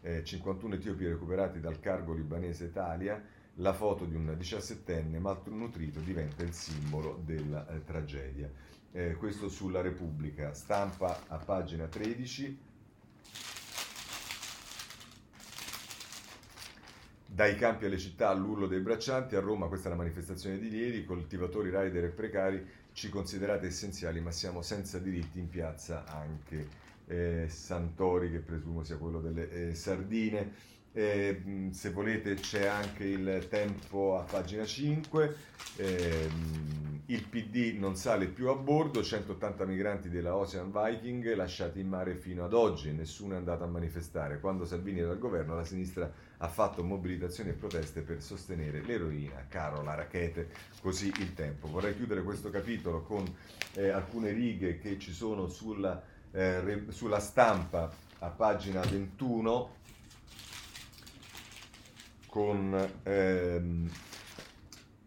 è 51 eh, etiopi recuperati dal cargo libanese Italia. La foto di un 17enne malnutrito diventa il simbolo della eh, tragedia eh, questo sulla Repubblica, stampa a pagina 13. Dai campi alle città all'urlo dei braccianti, a Roma questa è la manifestazione di ieri, coltivatori, rider e precari ci considerate essenziali ma siamo senza diritti in piazza anche eh, Santori che presumo sia quello delle eh, sardine. Eh, se volete c'è anche il tempo a pagina 5, eh, il PD non sale più a bordo, 180 migranti della Ocean Viking lasciati in mare fino ad oggi, nessuno è andato a manifestare. Quando Salvini era al governo la sinistra ha fatto mobilitazioni e proteste per sostenere l'eroina, Carola Rachete, così il tempo. Vorrei chiudere questo capitolo con eh, alcune righe che ci sono sulla, eh, sulla stampa a pagina 21 con ehm,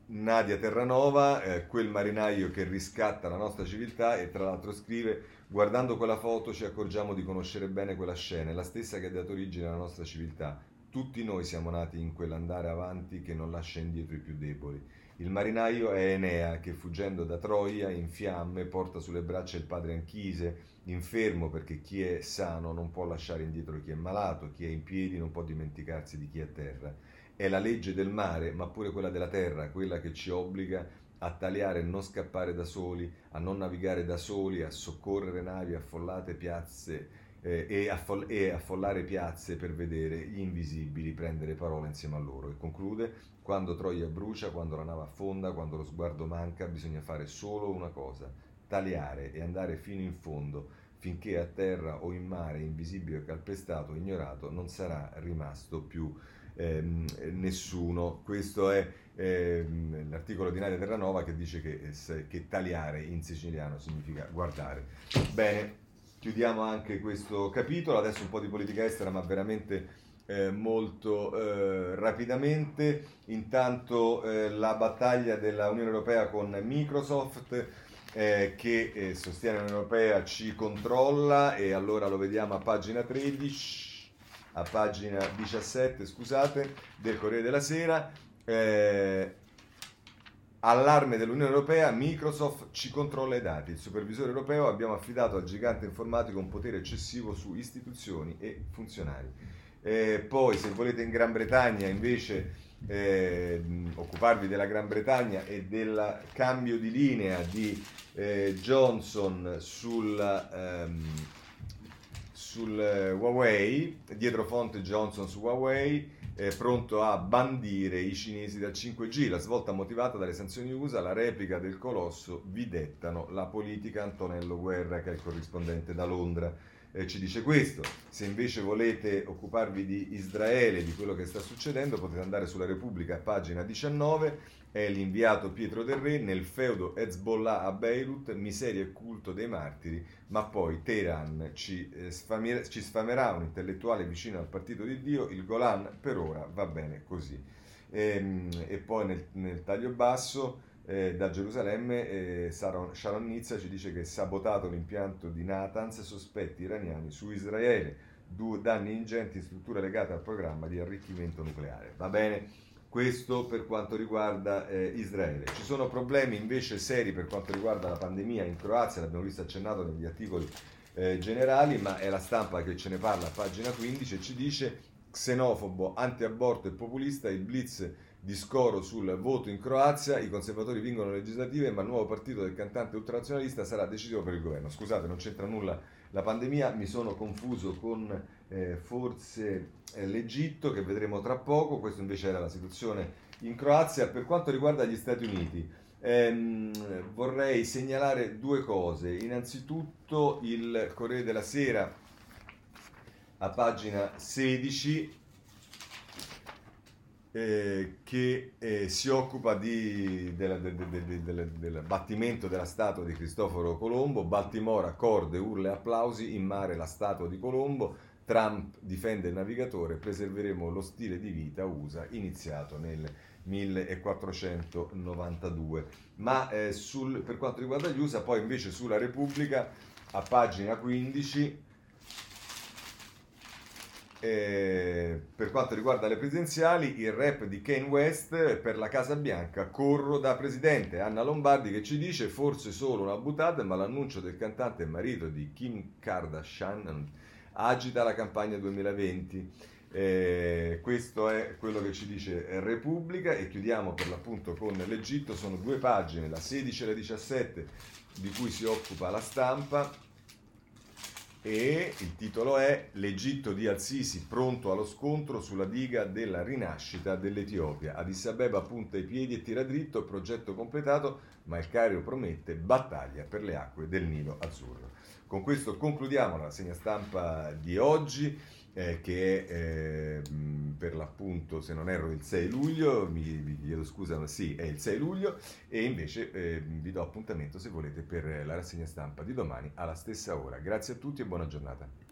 Nadia Terranova, eh, quel marinaio che riscatta la nostra civiltà e tra l'altro scrive guardando quella foto ci accorgiamo di conoscere bene quella scena, è la stessa che ha dato origine alla nostra civiltà. Tutti noi siamo nati in quell'andare avanti che non lascia indietro i più deboli. Il marinaio è Enea che fuggendo da Troia in fiamme porta sulle braccia il padre Anchise, infermo perché chi è sano non può lasciare indietro chi è malato, chi è in piedi non può dimenticarsi di chi è a terra è la legge del mare, ma pure quella della terra, quella che ci obbliga a tagliare e non scappare da soli, a non navigare da soli, a soccorrere navi affollate piazze eh, e, affo- e affollare piazze per vedere gli invisibili prendere parola insieme a loro. E conclude, quando Troia brucia, quando la nave affonda, quando lo sguardo manca, bisogna fare solo una cosa, tagliare e andare fino in fondo, finché a terra o in mare, invisibile, calpestato, ignorato, non sarà rimasto più ehm, nessuno. Questo è ehm, l'articolo di Nadia Terranova che dice che, eh, che tagliare in siciliano significa guardare. Bene, chiudiamo anche questo capitolo, adesso un po' di politica estera, ma veramente eh, molto eh, rapidamente. Intanto eh, la battaglia della Unione Europea con Microsoft eh, che eh, sostiene l'Unione Europea ci controlla e allora lo vediamo a pagina 13 a pagina 17, scusate, del Corriere della Sera. Eh, allarme dell'Unione Europea, Microsoft ci controlla i dati. Il supervisore europeo abbiamo affidato al gigante informatico un potere eccessivo su istituzioni e funzionari. Eh, poi, se volete in Gran Bretagna invece eh, occuparvi della Gran Bretagna e del cambio di linea di eh, Johnson sul ehm, sul eh, Huawei, dietro fonte Johnson su Huawei, è pronto a bandire i cinesi dal 5G. La svolta motivata dalle sanzioni USA, la replica del colosso vi dettano la politica Antonello Guerra, che è il corrispondente da Londra. Eh, ci dice questo. Se invece volete occuparvi di Israele, di quello che sta succedendo, potete andare sulla Repubblica, pagina 19 è l'inviato Pietro Del Re nel feudo Hezbollah a Beirut, miseria e culto dei martiri, ma poi Teheran ci, eh, sfamer- ci sfamerà un intellettuale vicino al partito di Dio, il Golan per ora va bene così. E, ehm, e poi nel, nel, taglio basso eh, da Gerusalemme eh, Sharon Nizza ci dice che è sabotato l'impianto di Natanz sospetti iraniani su Israele, due danni ingenti in strutture legate al programma di arricchimento nucleare. Va bene? Questo per quanto riguarda eh, Israele. Ci sono problemi invece seri per quanto riguarda la pandemia in Croazia, l'abbiamo visto accennato negli articoli eh, generali, ma è la stampa che ce ne parla a pagina 15 e ci dice xenofobo, anti-aborto e populista, il blitz di scoro sul voto in Croazia, i conservatori vincono le legislative, ma il nuovo partito del cantante ultranazionalista sarà decisivo per il governo. Scusate, non c'entra nulla la pandemia, mi sono confuso con eh, forse eh, l'Egitto che vedremo tra poco, questa invece era la situazione in Croazia. Per quanto riguarda gli Stati Uniti, ehm, vorrei segnalare due cose. Innanzitutto il Corriere della Sera a pagina 16 eh, che eh, si occupa di, della, de, de, de, del battimento della statua di Cristoforo Colombo, Baltimora, corde, urle applausi, in mare la statua di Colombo, Trump difende il navigatore, preserveremo lo stile di vita USA iniziato nel 1492. Ma eh, sul, per quanto riguarda gli USA, poi invece sulla Repubblica, a pagina 15, eh, per quanto riguarda le presidenziali, il rap di Kane West per la Casa Bianca, corro da presidente. Anna Lombardi che ci dice forse solo una buttata, ma l'annuncio del cantante e marito di Kim Kardashian agita la campagna 2020. Eh, questo è quello che ci dice Repubblica e chiudiamo per l'appunto con l'Egitto, sono due pagine, la 16 e la 17 di cui si occupa la stampa e il titolo è L'Egitto di Al-Sisi pronto allo scontro sulla diga della rinascita dell'Etiopia. Addis Abeba punta i piedi e tira dritto, progetto completato, ma il Cairo promette battaglia per le acque del Nilo Azzurro. Con questo concludiamo la segna stampa di oggi eh, che eh, per l'appunto, se non erro, il 6 luglio, mi, vi chiedo scusa, ma sì, è il 6 luglio, e invece eh, vi do appuntamento se volete per la rassegna stampa di domani alla stessa ora. Grazie a tutti e buona giornata.